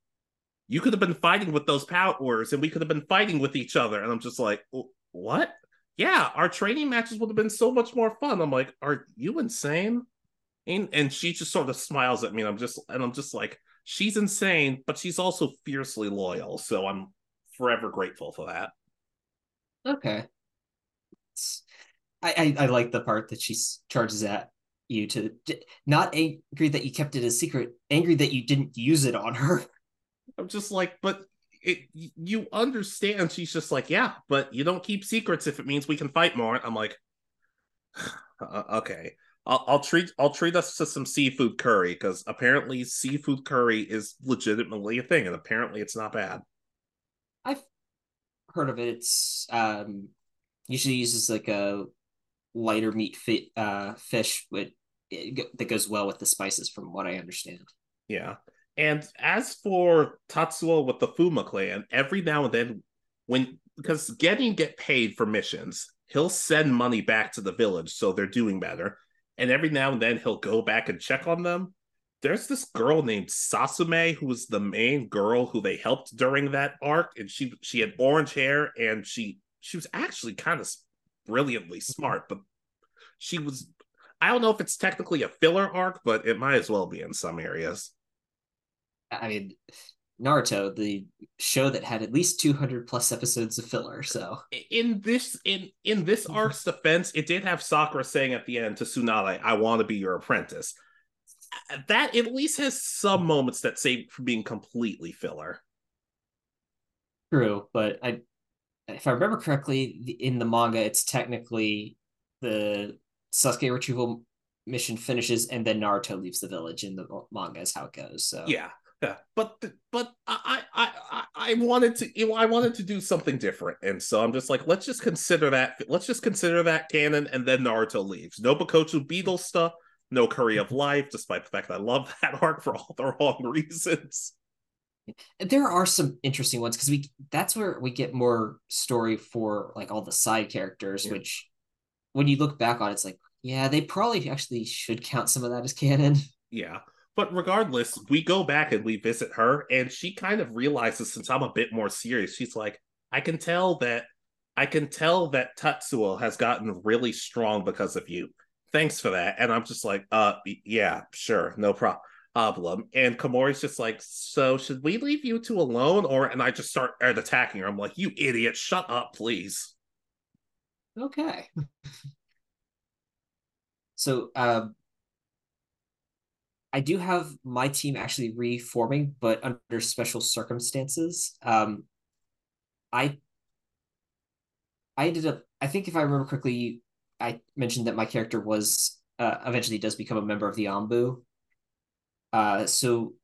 You could have been fighting with those powers and we could have been fighting with each other. And I'm just like, what? Yeah, our training matches would have been so much more fun. I'm like, are you insane? And, and she just sort of smiles at me and I'm just and I'm just like, she's insane, but she's also fiercely loyal. So I'm forever grateful for that. Okay. I, I, I like the part that she charges at you to not angry that you kept it a secret, angry that you didn't use it on her. I'm just like, but it you understand she's just like, yeah, but you don't keep secrets if it means we can fight more. I'm like, [SIGHS] uh, okay. I'll, I'll, treat I'll treat us to some seafood curry because apparently seafood curry is legitimately a thing, and apparently it's not bad. I've heard of it. It's um, usually uses like a lighter meat uh, fish with that goes well with the spices, from what I understand. Yeah, and as for Tatsuo with the Fuma clan, every now and then, when because getting get paid for missions, he'll send money back to the village, so they're doing better. And every now and then he'll go back and check on them. There's this girl named Sasame who was the main girl who they helped during that arc, and she she had orange hair and she she was actually kind of brilliantly smart, but she was I don't know if it's technically a filler arc, but it might as well be in some areas. I mean, Naruto, the show that had at least 200 plus episodes of filler. So in this in in this mm-hmm. arc's defense, it did have Sakura saying at the end to Tsunade, "I want to be your apprentice." That at least has some moments that save from being completely filler. True, but I, if I remember correctly, in the manga, it's technically the Sasuke retrieval mission finishes and then Naruto leaves the village in the manga is how it goes. So yeah, yeah. But but I I I I wanted to I wanted to do something different, and so I'm just like let's just consider that let's just consider that canon, and then Naruto leaves. No Bikochu Beetle stuff. No Curry of mm-hmm. Life, despite the fact that I love [LAUGHS] that arc for all the wrong reasons. There are some interesting ones because we that's where we get more story for like all the side characters, yeah. which when you look back on it, it's like, yeah, they probably actually should count some of that as canon. Yeah. But regardless, we go back and we visit her, and she kind of realizes since I'm a bit more serious, she's like, I can tell that I can tell that Tatsuo has gotten really strong because of you. Thanks for that. And I'm just like, uh yeah, sure, no problem. And Komori's just like, so should we leave you two alone? Or and I just start attacking her. I'm like, you idiot, shut up, please. Okay. [LAUGHS] so um, I do have my team actually reforming, but under special circumstances. Um, I I ended up. I think if I remember correctly, I mentioned that my character was uh, eventually does become a member of the Anbu. Uh, so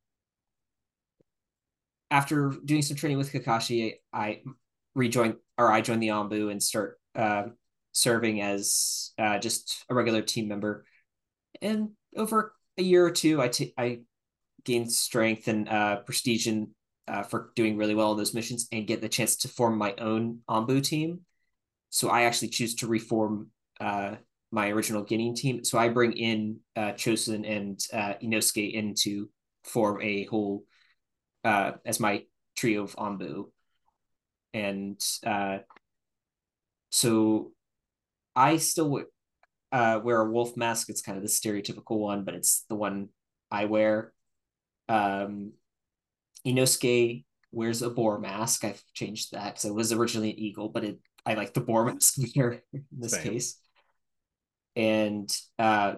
after doing some training with Kakashi, I rejoined or I joined the Anbu and start uh, serving as uh, just a regular team member. And over a year or two, I, t- I gained strength and uh, prestige in, uh, for doing really well on those missions and get the chance to form my own Anbu team. So I actually choose to reform uh, my original Genin team. So I bring in uh, Chozen and uh, Inosuke in to form a whole uh, as my trio of Anbu. And uh, so I still uh, wear a wolf mask. It's kind of the stereotypical one, but it's the one I wear. Um, Inosuke wears a boar mask. I've changed that because it was originally an eagle, but it I like the boar [LAUGHS] mask here in this Same. case. And uh,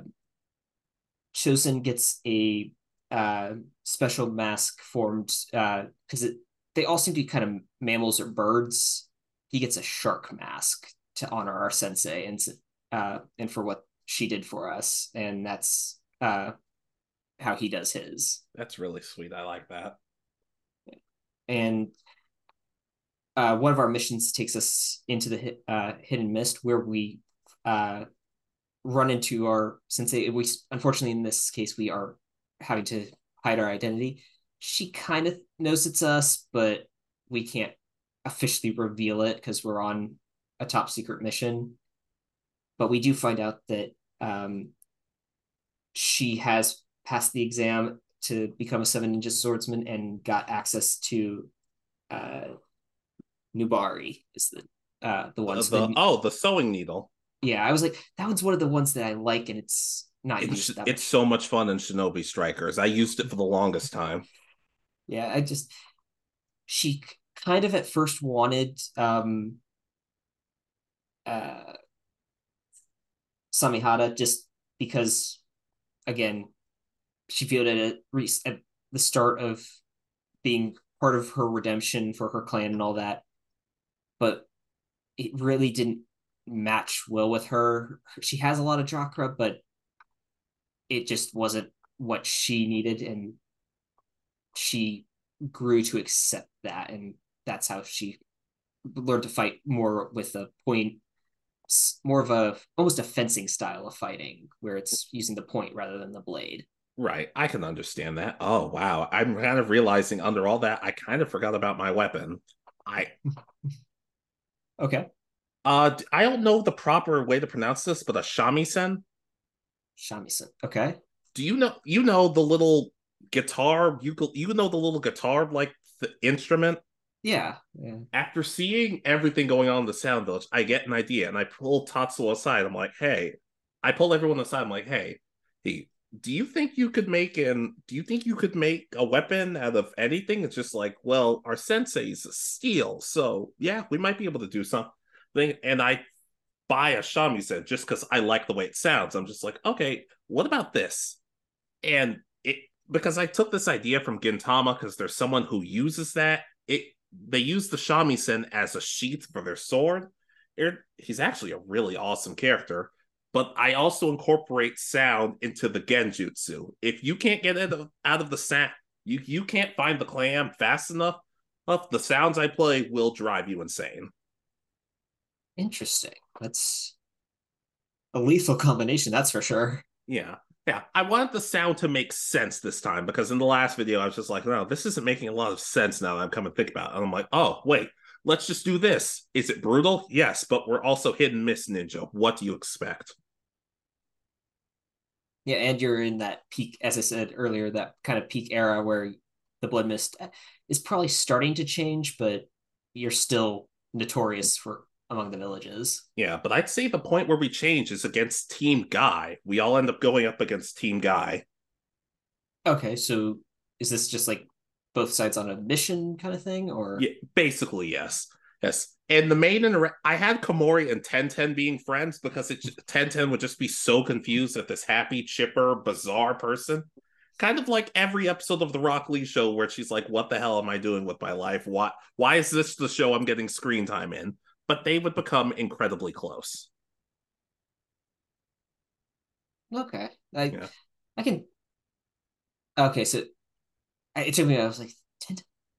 Chozen gets a uh, special mask formed because uh, it they all seem to be kind of mammals or birds. He gets a shark mask to honor our sensei and uh, and for what she did for us, and that's uh, how he does his. That's really sweet. I like that. And uh, one of our missions takes us into the uh, hidden mist where we uh, run into our since we unfortunately in this case we are having to hide our identity. She kind of knows it's us, but we can't officially reveal it because we're on a top secret mission. But we do find out that um, she has passed the exam to become a seven ninja swordsman and got access to uh, Nuibari is the uh, the ones. The, oh, the sewing needle. Yeah, I was like, that one's one of the ones that I like, and it's not it's, it's so much fun in Shinobi Strikers. I used it for the longest time. Yeah, I just she kind of at first wanted um uh Samehada just because again she it at, at the start of being part of her redemption for her clan and all that but it really didn't match well with her. She has a lot of chakra but it just wasn't what she needed and she grew to accept that and that's how she learned to fight more with a point more of a almost a fencing style of fighting where it's using the point rather than the blade. Right. I can understand that. Oh wow. I'm kind of realizing under all that i kind of forgot about my weapon. I [LAUGHS] okay. Uh i don't know the proper way to pronounce this but a shamisen? Shamisen. Okay. Do you know you know the little guitar you you know the little guitar like the instrument yeah. After seeing everything going on in the Sound Village, I get an idea and I pull Tatsuo aside. I'm like, hey, I pull everyone aside. I'm like, hey, hey, do you think you could make an do you think you could make a weapon out of anything? It's just like, well, our sensei's steel, so yeah, we might be able to do something. And I buy a shamisen just because I like the way it sounds. I'm just like, okay, what about this? And it because I took this idea from Gintama because there's someone who uses that. It they use the shamisen as a sheath for their sword. It, he's actually a really awesome character. But I also incorporate sound into the genjutsu. If you can't get it out of the sound, you you can't find the clam fast enough. The sounds I play will drive you insane. Interesting. That's a lethal combination, that's for sure. Yeah. Yeah, I wanted the sound to make sense this time because in the last video I was just like, no, this isn't making a lot of sense now that I'm coming to think about it. And I'm like, oh, wait, let's just do this. Is it brutal? Yes, but we're also hit and miss ninja. What do you expect? Yeah, and you're in that peak, as I said earlier, that kind of peak era where the blood mist is probably starting to change, but you're still notorious for among the villages. Yeah, but I'd say the point where we change is against Team Guy. We all end up going up against Team Guy. Okay, so is this just like both sides on a mission kind of thing, or yeah, basically yes, yes. And the main inter- I had Komori and Ten Ten being friends because it Ten Ten would just be so confused at this happy, chipper, bizarre person. Kind of like every episode of the Rock Lee show where she's like, "What the hell am I doing with my life? Why? Why is this the show I'm getting screen time in?" But they would become incredibly close. Okay, I yeah. I can. Okay, so it took me. I was like,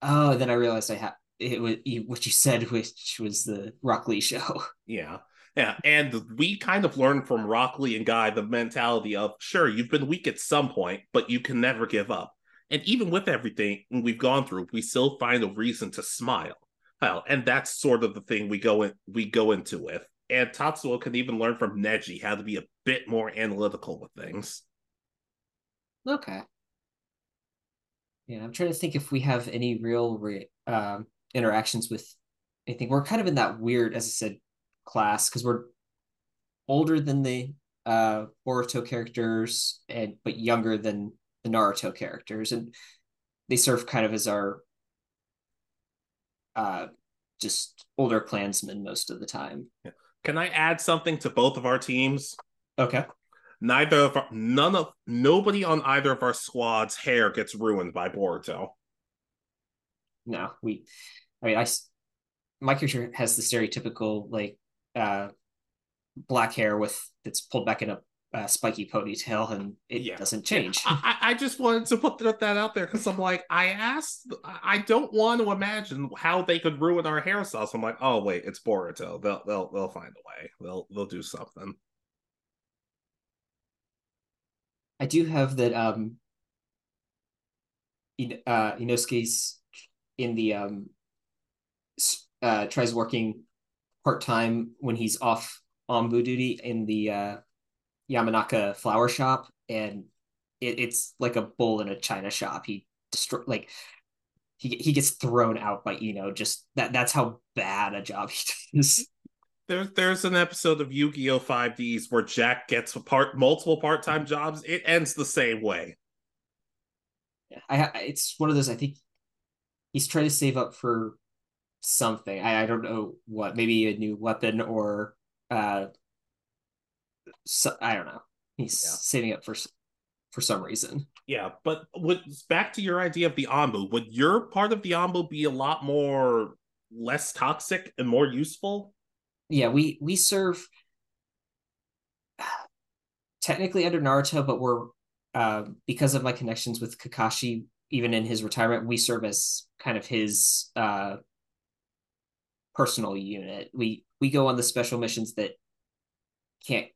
oh, then I realized I had it was what you said, which was the Rock Lee show. [LAUGHS] Yeah, yeah, and we kind of learned from Rock Lee and Guy the mentality of sure you've been weak at some point, but you can never give up. And even with everything we've gone through, we still find a reason to smile. Well, and that's sort of the thing we go in we go into with. And Tatsuo can even learn from Neji how to be a bit more analytical with things. Okay. Yeah, I'm trying to think if we have any real re- um, interactions with anything. We're kind of in that weird, as I said, class because we're older than the uh, Boruto characters, and but younger than the Naruto characters, and they serve kind of as our uh, just older clansmen most of the time. Can I add something to both of our teams? Okay. Neither of our, none of nobody on either of our squads' hair gets ruined by Boruto. No, we. I mean, I. My character has the stereotypical like uh, black hair with that's pulled back in a uh, spiky ponytail and it yeah. doesn't change. I, I just wanted to put that out there because I'm like, I asked, I don't want to imagine how they could ruin our hairstyles. I'm like, oh wait, it's Boruto. They'll they'll they'll find a way. They'll they'll do something. I do have that um in, uh Inosuke's in the um uh tries working part-time when he's off Anbu duty in the uh Yamanaka flower shop and it, it's like a bull in a china shop. He destroy like he he gets thrown out by Ino. Just that that's how bad a job he [LAUGHS] does. There's there's an episode of Yu-Gi-Oh! 5Ds where Jack gets part multiple part-time jobs. It ends the same way. Yeah, I it's one of those. I think he's trying to save up for something. I, I don't know what. Maybe a new weapon or uh, so, I don't know. He's yeah. saving up for for some reason. Yeah, but would back to your idea of the Anbu, would your part of the Anbu be a lot more less toxic and more useful? Yeah, we we serve [SIGHS] technically under Naruto, but we're uh, because of my connections with Kakashi, even in his retirement, we serve as kind of his uh, personal unit. We we go on the special missions that can't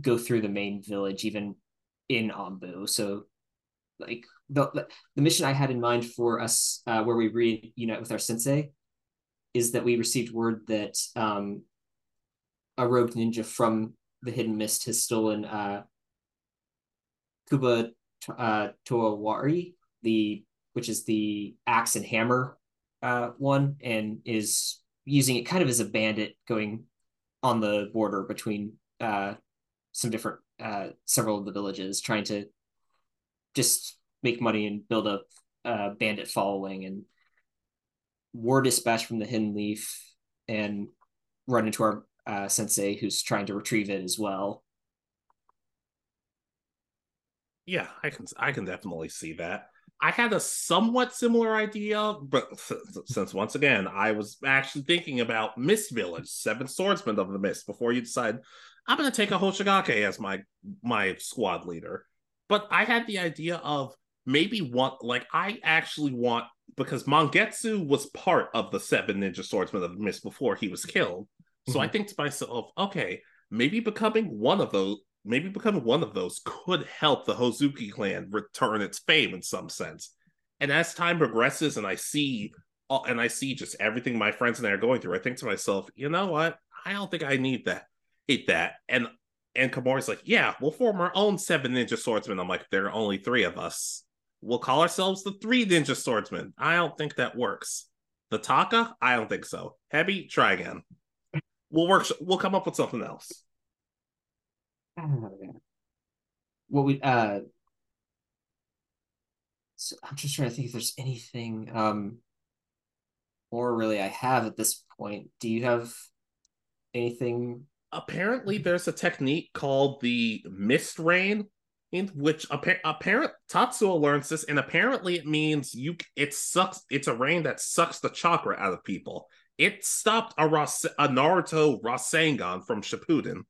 go through the main village, even in Anbu. So like the the mission I had in mind for us uh, where we reunite with our sensei is that we received word that um, a rogue ninja from the Hidden Mist has stolen uh, Kuba uh, Towari, the which is the axe and hammer uh, one, and is using it kind of as a bandit going on the border between uh, some different uh, several of the villages, trying to just make money and build up a bandit following. And war dispatch from the Hidden Leaf and run into our uh, sensei who's trying to retrieve it as well. Yeah, I can I can definitely see that. I had a somewhat similar idea, but since once again I was actually thinking about Mist Village, Seven Swordsmen of the Mist, before you decide I'm going to take a Hoshigaki as my my squad leader. But I had the idea of maybe want like I actually want because Mangetsu was part of the seven ninja swordsmen of the mist before he was killed. So mm-hmm. I think to myself, okay, maybe becoming one of those maybe becoming one of those could help the Hozuki clan return its fame in some sense. And as time progresses and I see and I see just everything my friends and I are going through, I think to myself, you know what? I don't think I need that hate that. And and Komori's like, yeah, we'll form our own seven ninja swordsmen. I'm like, there are only three of us. We'll call ourselves the three ninja swordsmen. I don't think that works. The Taka, I don't think so. Heavy, try again. We'll work. We'll come up with something else. [SIGHS] What we uh, so I'm just trying to think if there's anything um, or really I have at this point. Do you have anything apparently there's a technique called the mist rain in which apparent apparent Tatsuo learns this, and apparently it means you it sucks. It's a rain that sucks the chakra out of people. It stopped a Ras, a Naruto Rasengan from Shippuden.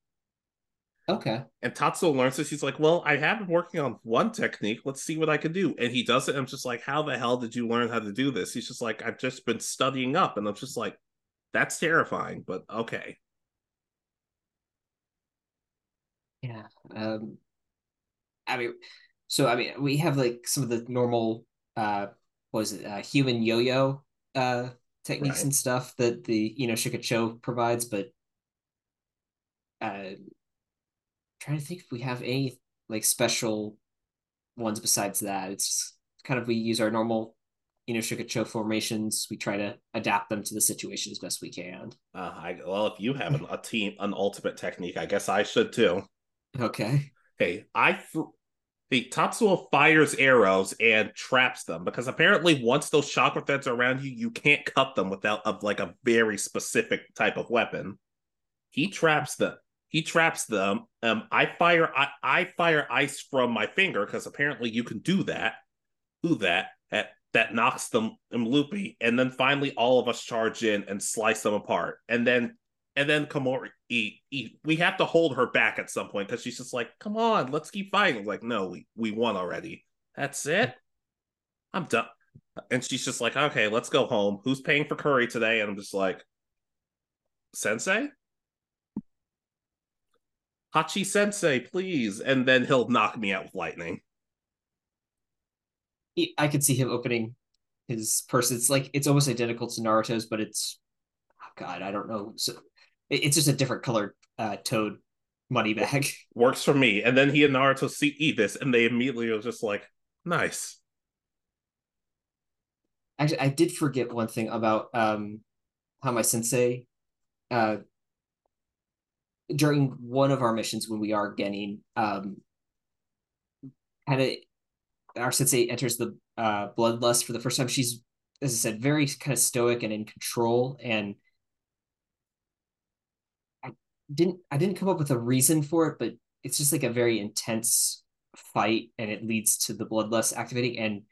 Okay. And Tatsuo learns this. He's like, "Well, I have been working on one technique. Let's see what I can do." And he does it. I'm just like, "How the hell did you learn how to do this?" He's just like, "I've just been studying up," and I'm just like, "That's terrifying." But okay. Yeah. Um, I mean, so I mean, we have like some of the normal, uh, was it uh, human yo-yo uh techniques right. and stuff that the you know Shikacho provides, but uh, trying to think if we have any like special ones besides that. It's kind of we use our normal you know Shikacho formations. We try to adapt them to the situation as best we can. Uh, I, well, if you have an, a team an ultimate technique, I guess I should too. Okay. Hey, I the Tatsuo fires arrows and traps them because apparently once those chakra threads are around you, you can't cut them without a, like a very specific type of weapon. He traps them. He traps them. Um, I fire. I, I fire ice from my finger because apparently you can do that. Do that. At that knocks them, them loopy, and then finally all of us charge in and slice them apart, and then and then Komori, he, we have to hold her back at some point because she's just like, "Come on, let's keep fighting." like, no, we we won already. That's it. I'm done. And she's just like, "Okay, let's go home. Who's paying for curry today?" And I'm just like, "Sensei." Hachi Sensei, please. And then he'll knock me out with lightning. I could see him opening his purse. It's like it's almost identical to Naruto's, but it's oh god, I don't know. So it's just a different colored uh, toad money bag. [LAUGHS] Works for me. And then he and Naruto see eat this, and they immediately are just like, nice. Actually, I did forget one thing about um how my sensei uh during one of our missions when we are getting um kind of our sensei enters the uh bloodlust for the first time she's as i said very kind of stoic and in control and didn't i didn't come up with a reason for it but it's just like a very intense fight and it leads to the bloodlust activating and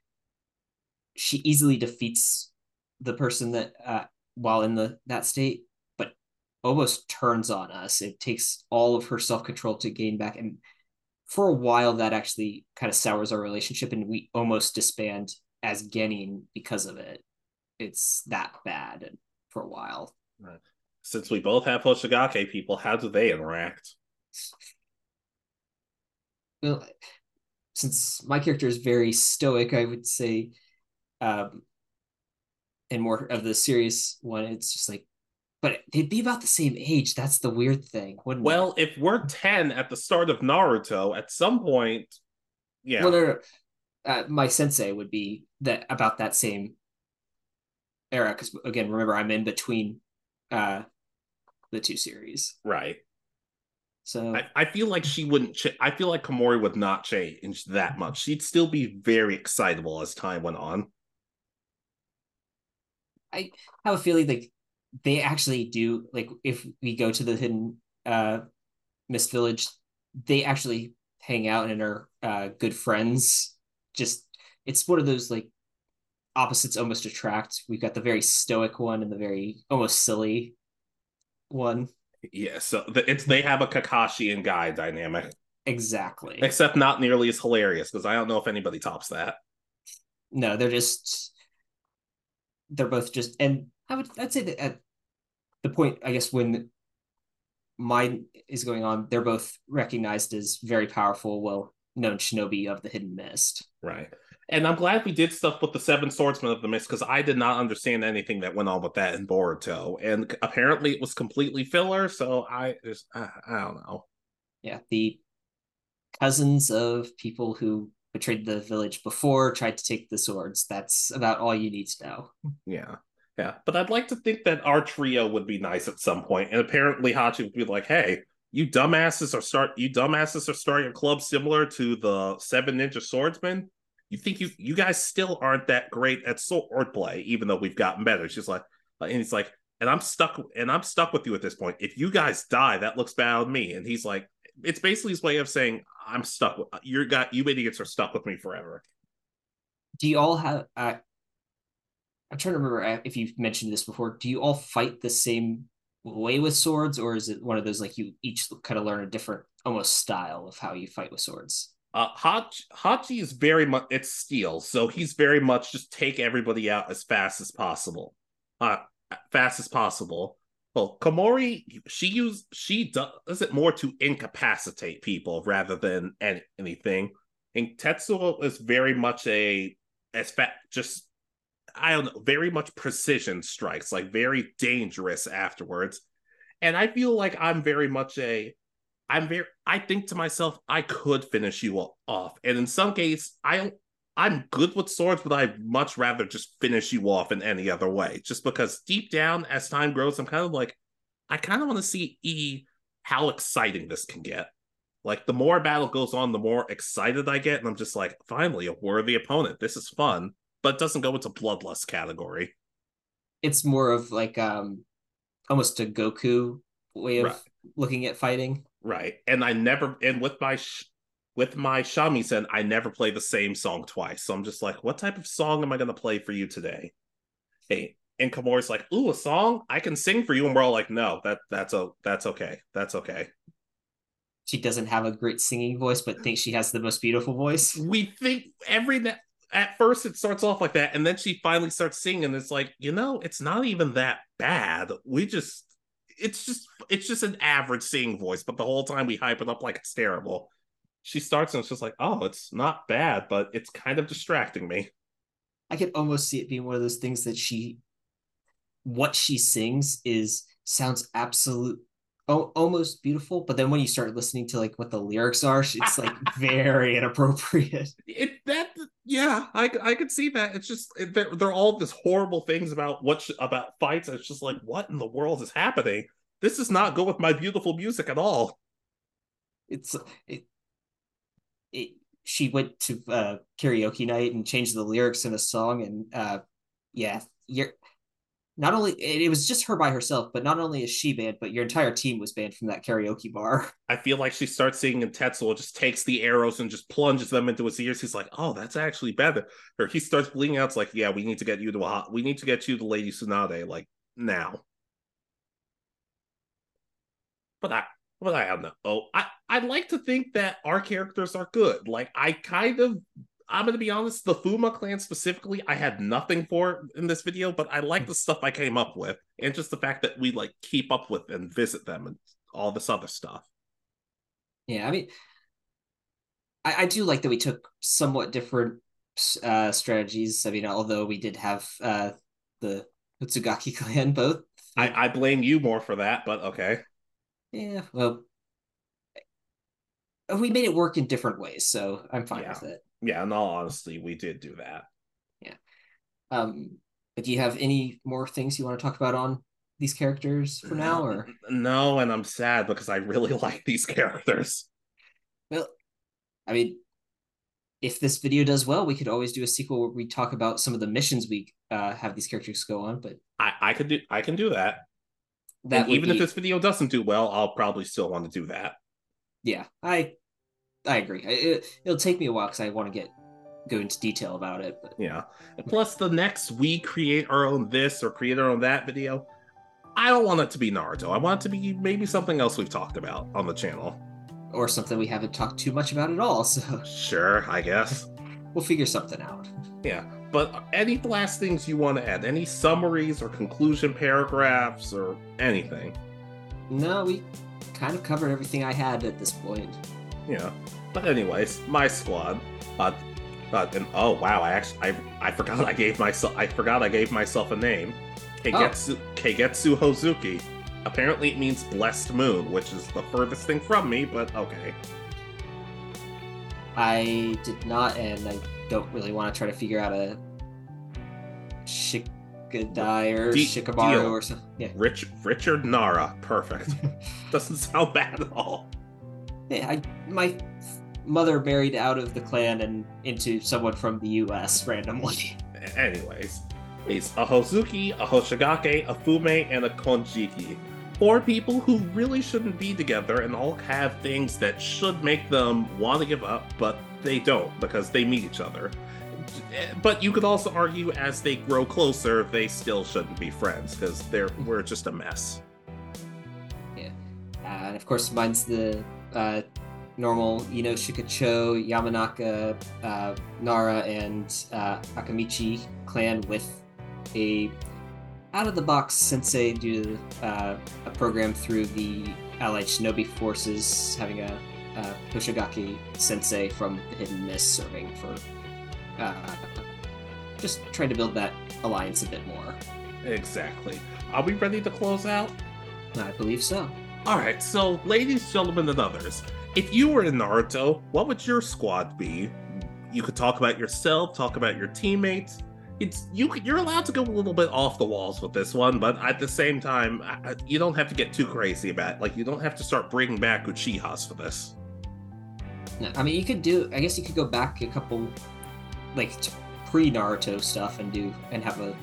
she easily defeats the person that uh while in the that state but almost turns on us it takes all of her self-control to gain back and for a while that actually kind of sours our relationship and we almost disband as Genin because of it. It's that bad for a while. Right. Since we both have Hoshigaki people, how do they interact? Well, since my character is very stoic, I would say, um, and more of the serious one, it's just like, but they'd be about the same age. That's the weird thing, wouldn't Well, it? if we're 10 at the start of Naruto, at some point, yeah. Well, no, no. Uh, my sensei would be that about that same era because again, remember I'm in between uh the two series, right. so I, I feel like she wouldn't. Ch- I feel like Komori would not change that much. She'd still be very excitable as time went on. I have a feeling like they actually do like if we go to the hidden uh mist village they actually hang out and are uh good friends just it's one of those like opposites almost attract. We've got the very stoic one and the very almost silly one. Yeah, so the, it's they have a Kakashi and Guy dynamic, exactly. Except not nearly as hilarious because I don't know if anybody tops that. no they're just they're both just and i would i'd say that at the point i guess when mine is going on they're both recognized as very powerful well known shinobi of the hidden mist. Right. And I'm glad we did stuff with the Seven Swordsmen of the Mist because I did not understand anything that went on with that in Boruto, and apparently it was completely filler. So I just I, I don't know. yeah the cousins of people who betrayed the village before tried to take the swords that's about all you need to know Yeah. Yeah. But I'd like to think that our trio would be nice at some. And apparently Hachi would be like, hey, you dumbasses are start you dumbasses are starting a club similar to the Seven Ninja Swordsmen. You think you you guys still aren't that great at swordplay, even though we've gotten better. She's like, and he's like, and I'm stuck and I'm stuck with you at this point. If you guys die, that looks bad on me. And he's like, it's basically his way of saying, I'm stuck with you got you idiots are stuck with me forever. do you all have uh, i'm trying to remember uh, if you've mentioned this before do you all fight the same way with swords or is it one of those like you each kind of learn a different almost style of how you fight with swords Uh, Hachi, is very much it's steel, so he's very much just take everybody out as fast as possible, uh, fast as possible. Well, Komori, she use she does it more to incapacitate people rather than any, anything. And Tetsuo is very much a as fat just I don't know, very much precision strikes, like very dangerous afterwards. And I feel like I'm very much a I'm very I think to myself, I could finish you off. And in some case, I I'm good with swords, but I'd much rather just finish you off in any other way. Just because deep down, as time grows, I'm kind of like, I kind of want to see E how exciting this can get. Like the more battle goes on, the more excited I get, and I'm just like, finally, a worthy opponent. This is fun, but it doesn't go into bloodlust category. it's more of like um almost a goku way of Right. looking at fighting Right. And I never and with my sh- with my shamisen, I never play the same song twice. So I'm just like, what type of song am I gonna play for you today? Hey, and Komori's like, ooh, a song I can sing for you, and we're all like, no, that that's a that's okay, that's okay. she doesn't have a great singing voice but thinks she has the most beautiful voice We think every na- at first it starts off like that, and then she finally starts singing, and it's like, you know, it's not even that bad. We just it's just it's just an average singing voice, but the whole time we hype it up like it's terrible. She starts and it's just like, oh, it's not bad, but it's kind of distracting me. I could almost see it being one of those things that she, what she sings is sounds absolute, oh, almost beautiful. But then when you start listening to like what the lyrics are, it's like very inappropriate. It that yeah, I I could see that. It's just they're, they're all this horrible things about what sh- about fights. It's just like what in the world is happening? This does not go with my beautiful music at all. It's it, it she went to uh, karaoke night and changed the lyrics in a song and uh, yeah you're not only it was just her by herself but not only is she banned but your entire team was banned from that karaoke bar. [LAUGHS] I feel like she starts singing tetsuo just takes the arrows and just plunges them into his ears. He's like oh that's actually better. Or he starts bleeding out. It's like yeah we need to get you to a hot we need to get you to lady tsunade like now. But i but I don't know. Oh, I I'd like to think that our characters are good. Like I kind of I'm gonna be honest, the Fuma clan specifically, I had nothing for in this video, but I like the stuff I came up with, and just the fact that we like keep up with and visit them and all this other stuff. Yeah, I mean, I, I do like that we took somewhat different uh strategies. I mean, although we did have uh the Hoshigaki [LAUGHS] clan both. I, I blame you more for that, but okay. Yeah, well, we made it work in different ways, so I'm fine Yeah. with it. Yeah, in all honesty, we did do that. Yeah. Um, but do you have any more things you want to talk about on these characters for now, or No, and I'm sad because I really [LAUGHS] like these characters. well, I mean, if this video does well, we could always do a sequel where we talk about some of the missions we uh, have these characters go on. But I, I could do I can do that. that even if this video doesn't do well, I'll probably still want to do that. yeah, I I agree. It, it'll take me a while because I want to get go into detail about it. But Yeah. Plus, the next we create our own this or create our own that video, I don't want it to be Naruto. I want it to be maybe something else we've talked about on the channel. or something we haven't talked too much about at all. [LAUGHS] So Sure, I guess. [LAUGHS] we'll figure something out. Yeah. But any last things you want to add? Any summaries or conclusion paragraphs or anything? No, we kind of covered everything I had at this point. Yeah. But anyways, my squad. Uh, uh, and oh wow, I actually I I forgot I gave myself I forgot I gave myself a name. Keigetsu Keigetsu Hozuki. Apparently it means blessed moon, which is the furthest thing from me, but okay. I did not, and I don't really want to try to figure out a Shikadai or De- Shikamaru deal. or something. Yeah. Rich Richard Nara. Perfect. [LAUGHS] Doesn't sound bad at all. Yeah, I my mother married out of the clan and into someone from the U.S. randomly. [LAUGHS] Anyways, it's a Hozuki, a Hoshigaki, a Fuma, and a Konjiki. Four people who really shouldn't be together and all have things that should make them want to give up, but they don't because they meet each other. But you could also argue as they grow closer, they still shouldn't be friends because they're we're just a mess. Uh, and of course, mine's the uh, normal Ino Shikacho, Yamanaka, uh, Nara, and uh, Akimichi clan with a out of the box sensei due to uh, a program through the Allied Shinobi forces, having a, a Hoshigaki sensei from the Hidden Mist serving for uh, just trying to build that alliance a bit more. Exactly. Are we ready to close out? I believe so. All right, so ladies, gentlemen, and others, if you were in Naruto, what would your squad be? You could talk about yourself, talk about your teammates. It's you. You're allowed to go a little bit off the walls with this one, but at the same time, you don't have to get too crazy about it. Like you don't have to start bringing back Uchihas for this. No, I mean, you could do. I guess you could go back a couple, like pre Naruto stuff, and do and have a,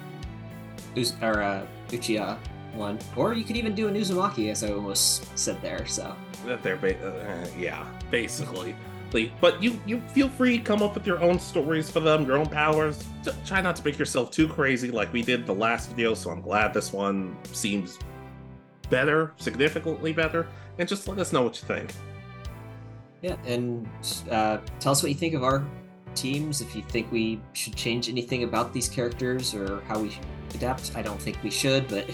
or a Uchiha one, or you could even do an Uzumaki, as I almost said there. So That they're, ba- uh, yeah, basically. Like, But you, you feel free to come up with your own stories for them, your own powers. Try not to make yourself too crazy like we did the last video. So I'm glad this one seems better, significantly better, and just let us know what you think. yeah, and uh, tell us what you think of our teams. If you think we should change anything about these characters or how we adapt, I don't think we should, but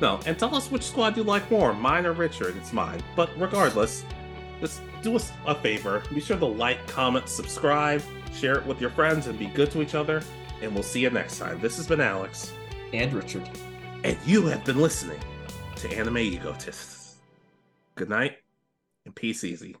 No, and tell us which squad you like more, mine or Richard. It's mine. But regardless, just do us a favor. Be sure to like, comment, subscribe, share it with your friends, and be good to each other. And we'll see you next time. This has been Alex. And Richard. And you have been listening to Anime Egotists. Good night and peace easy.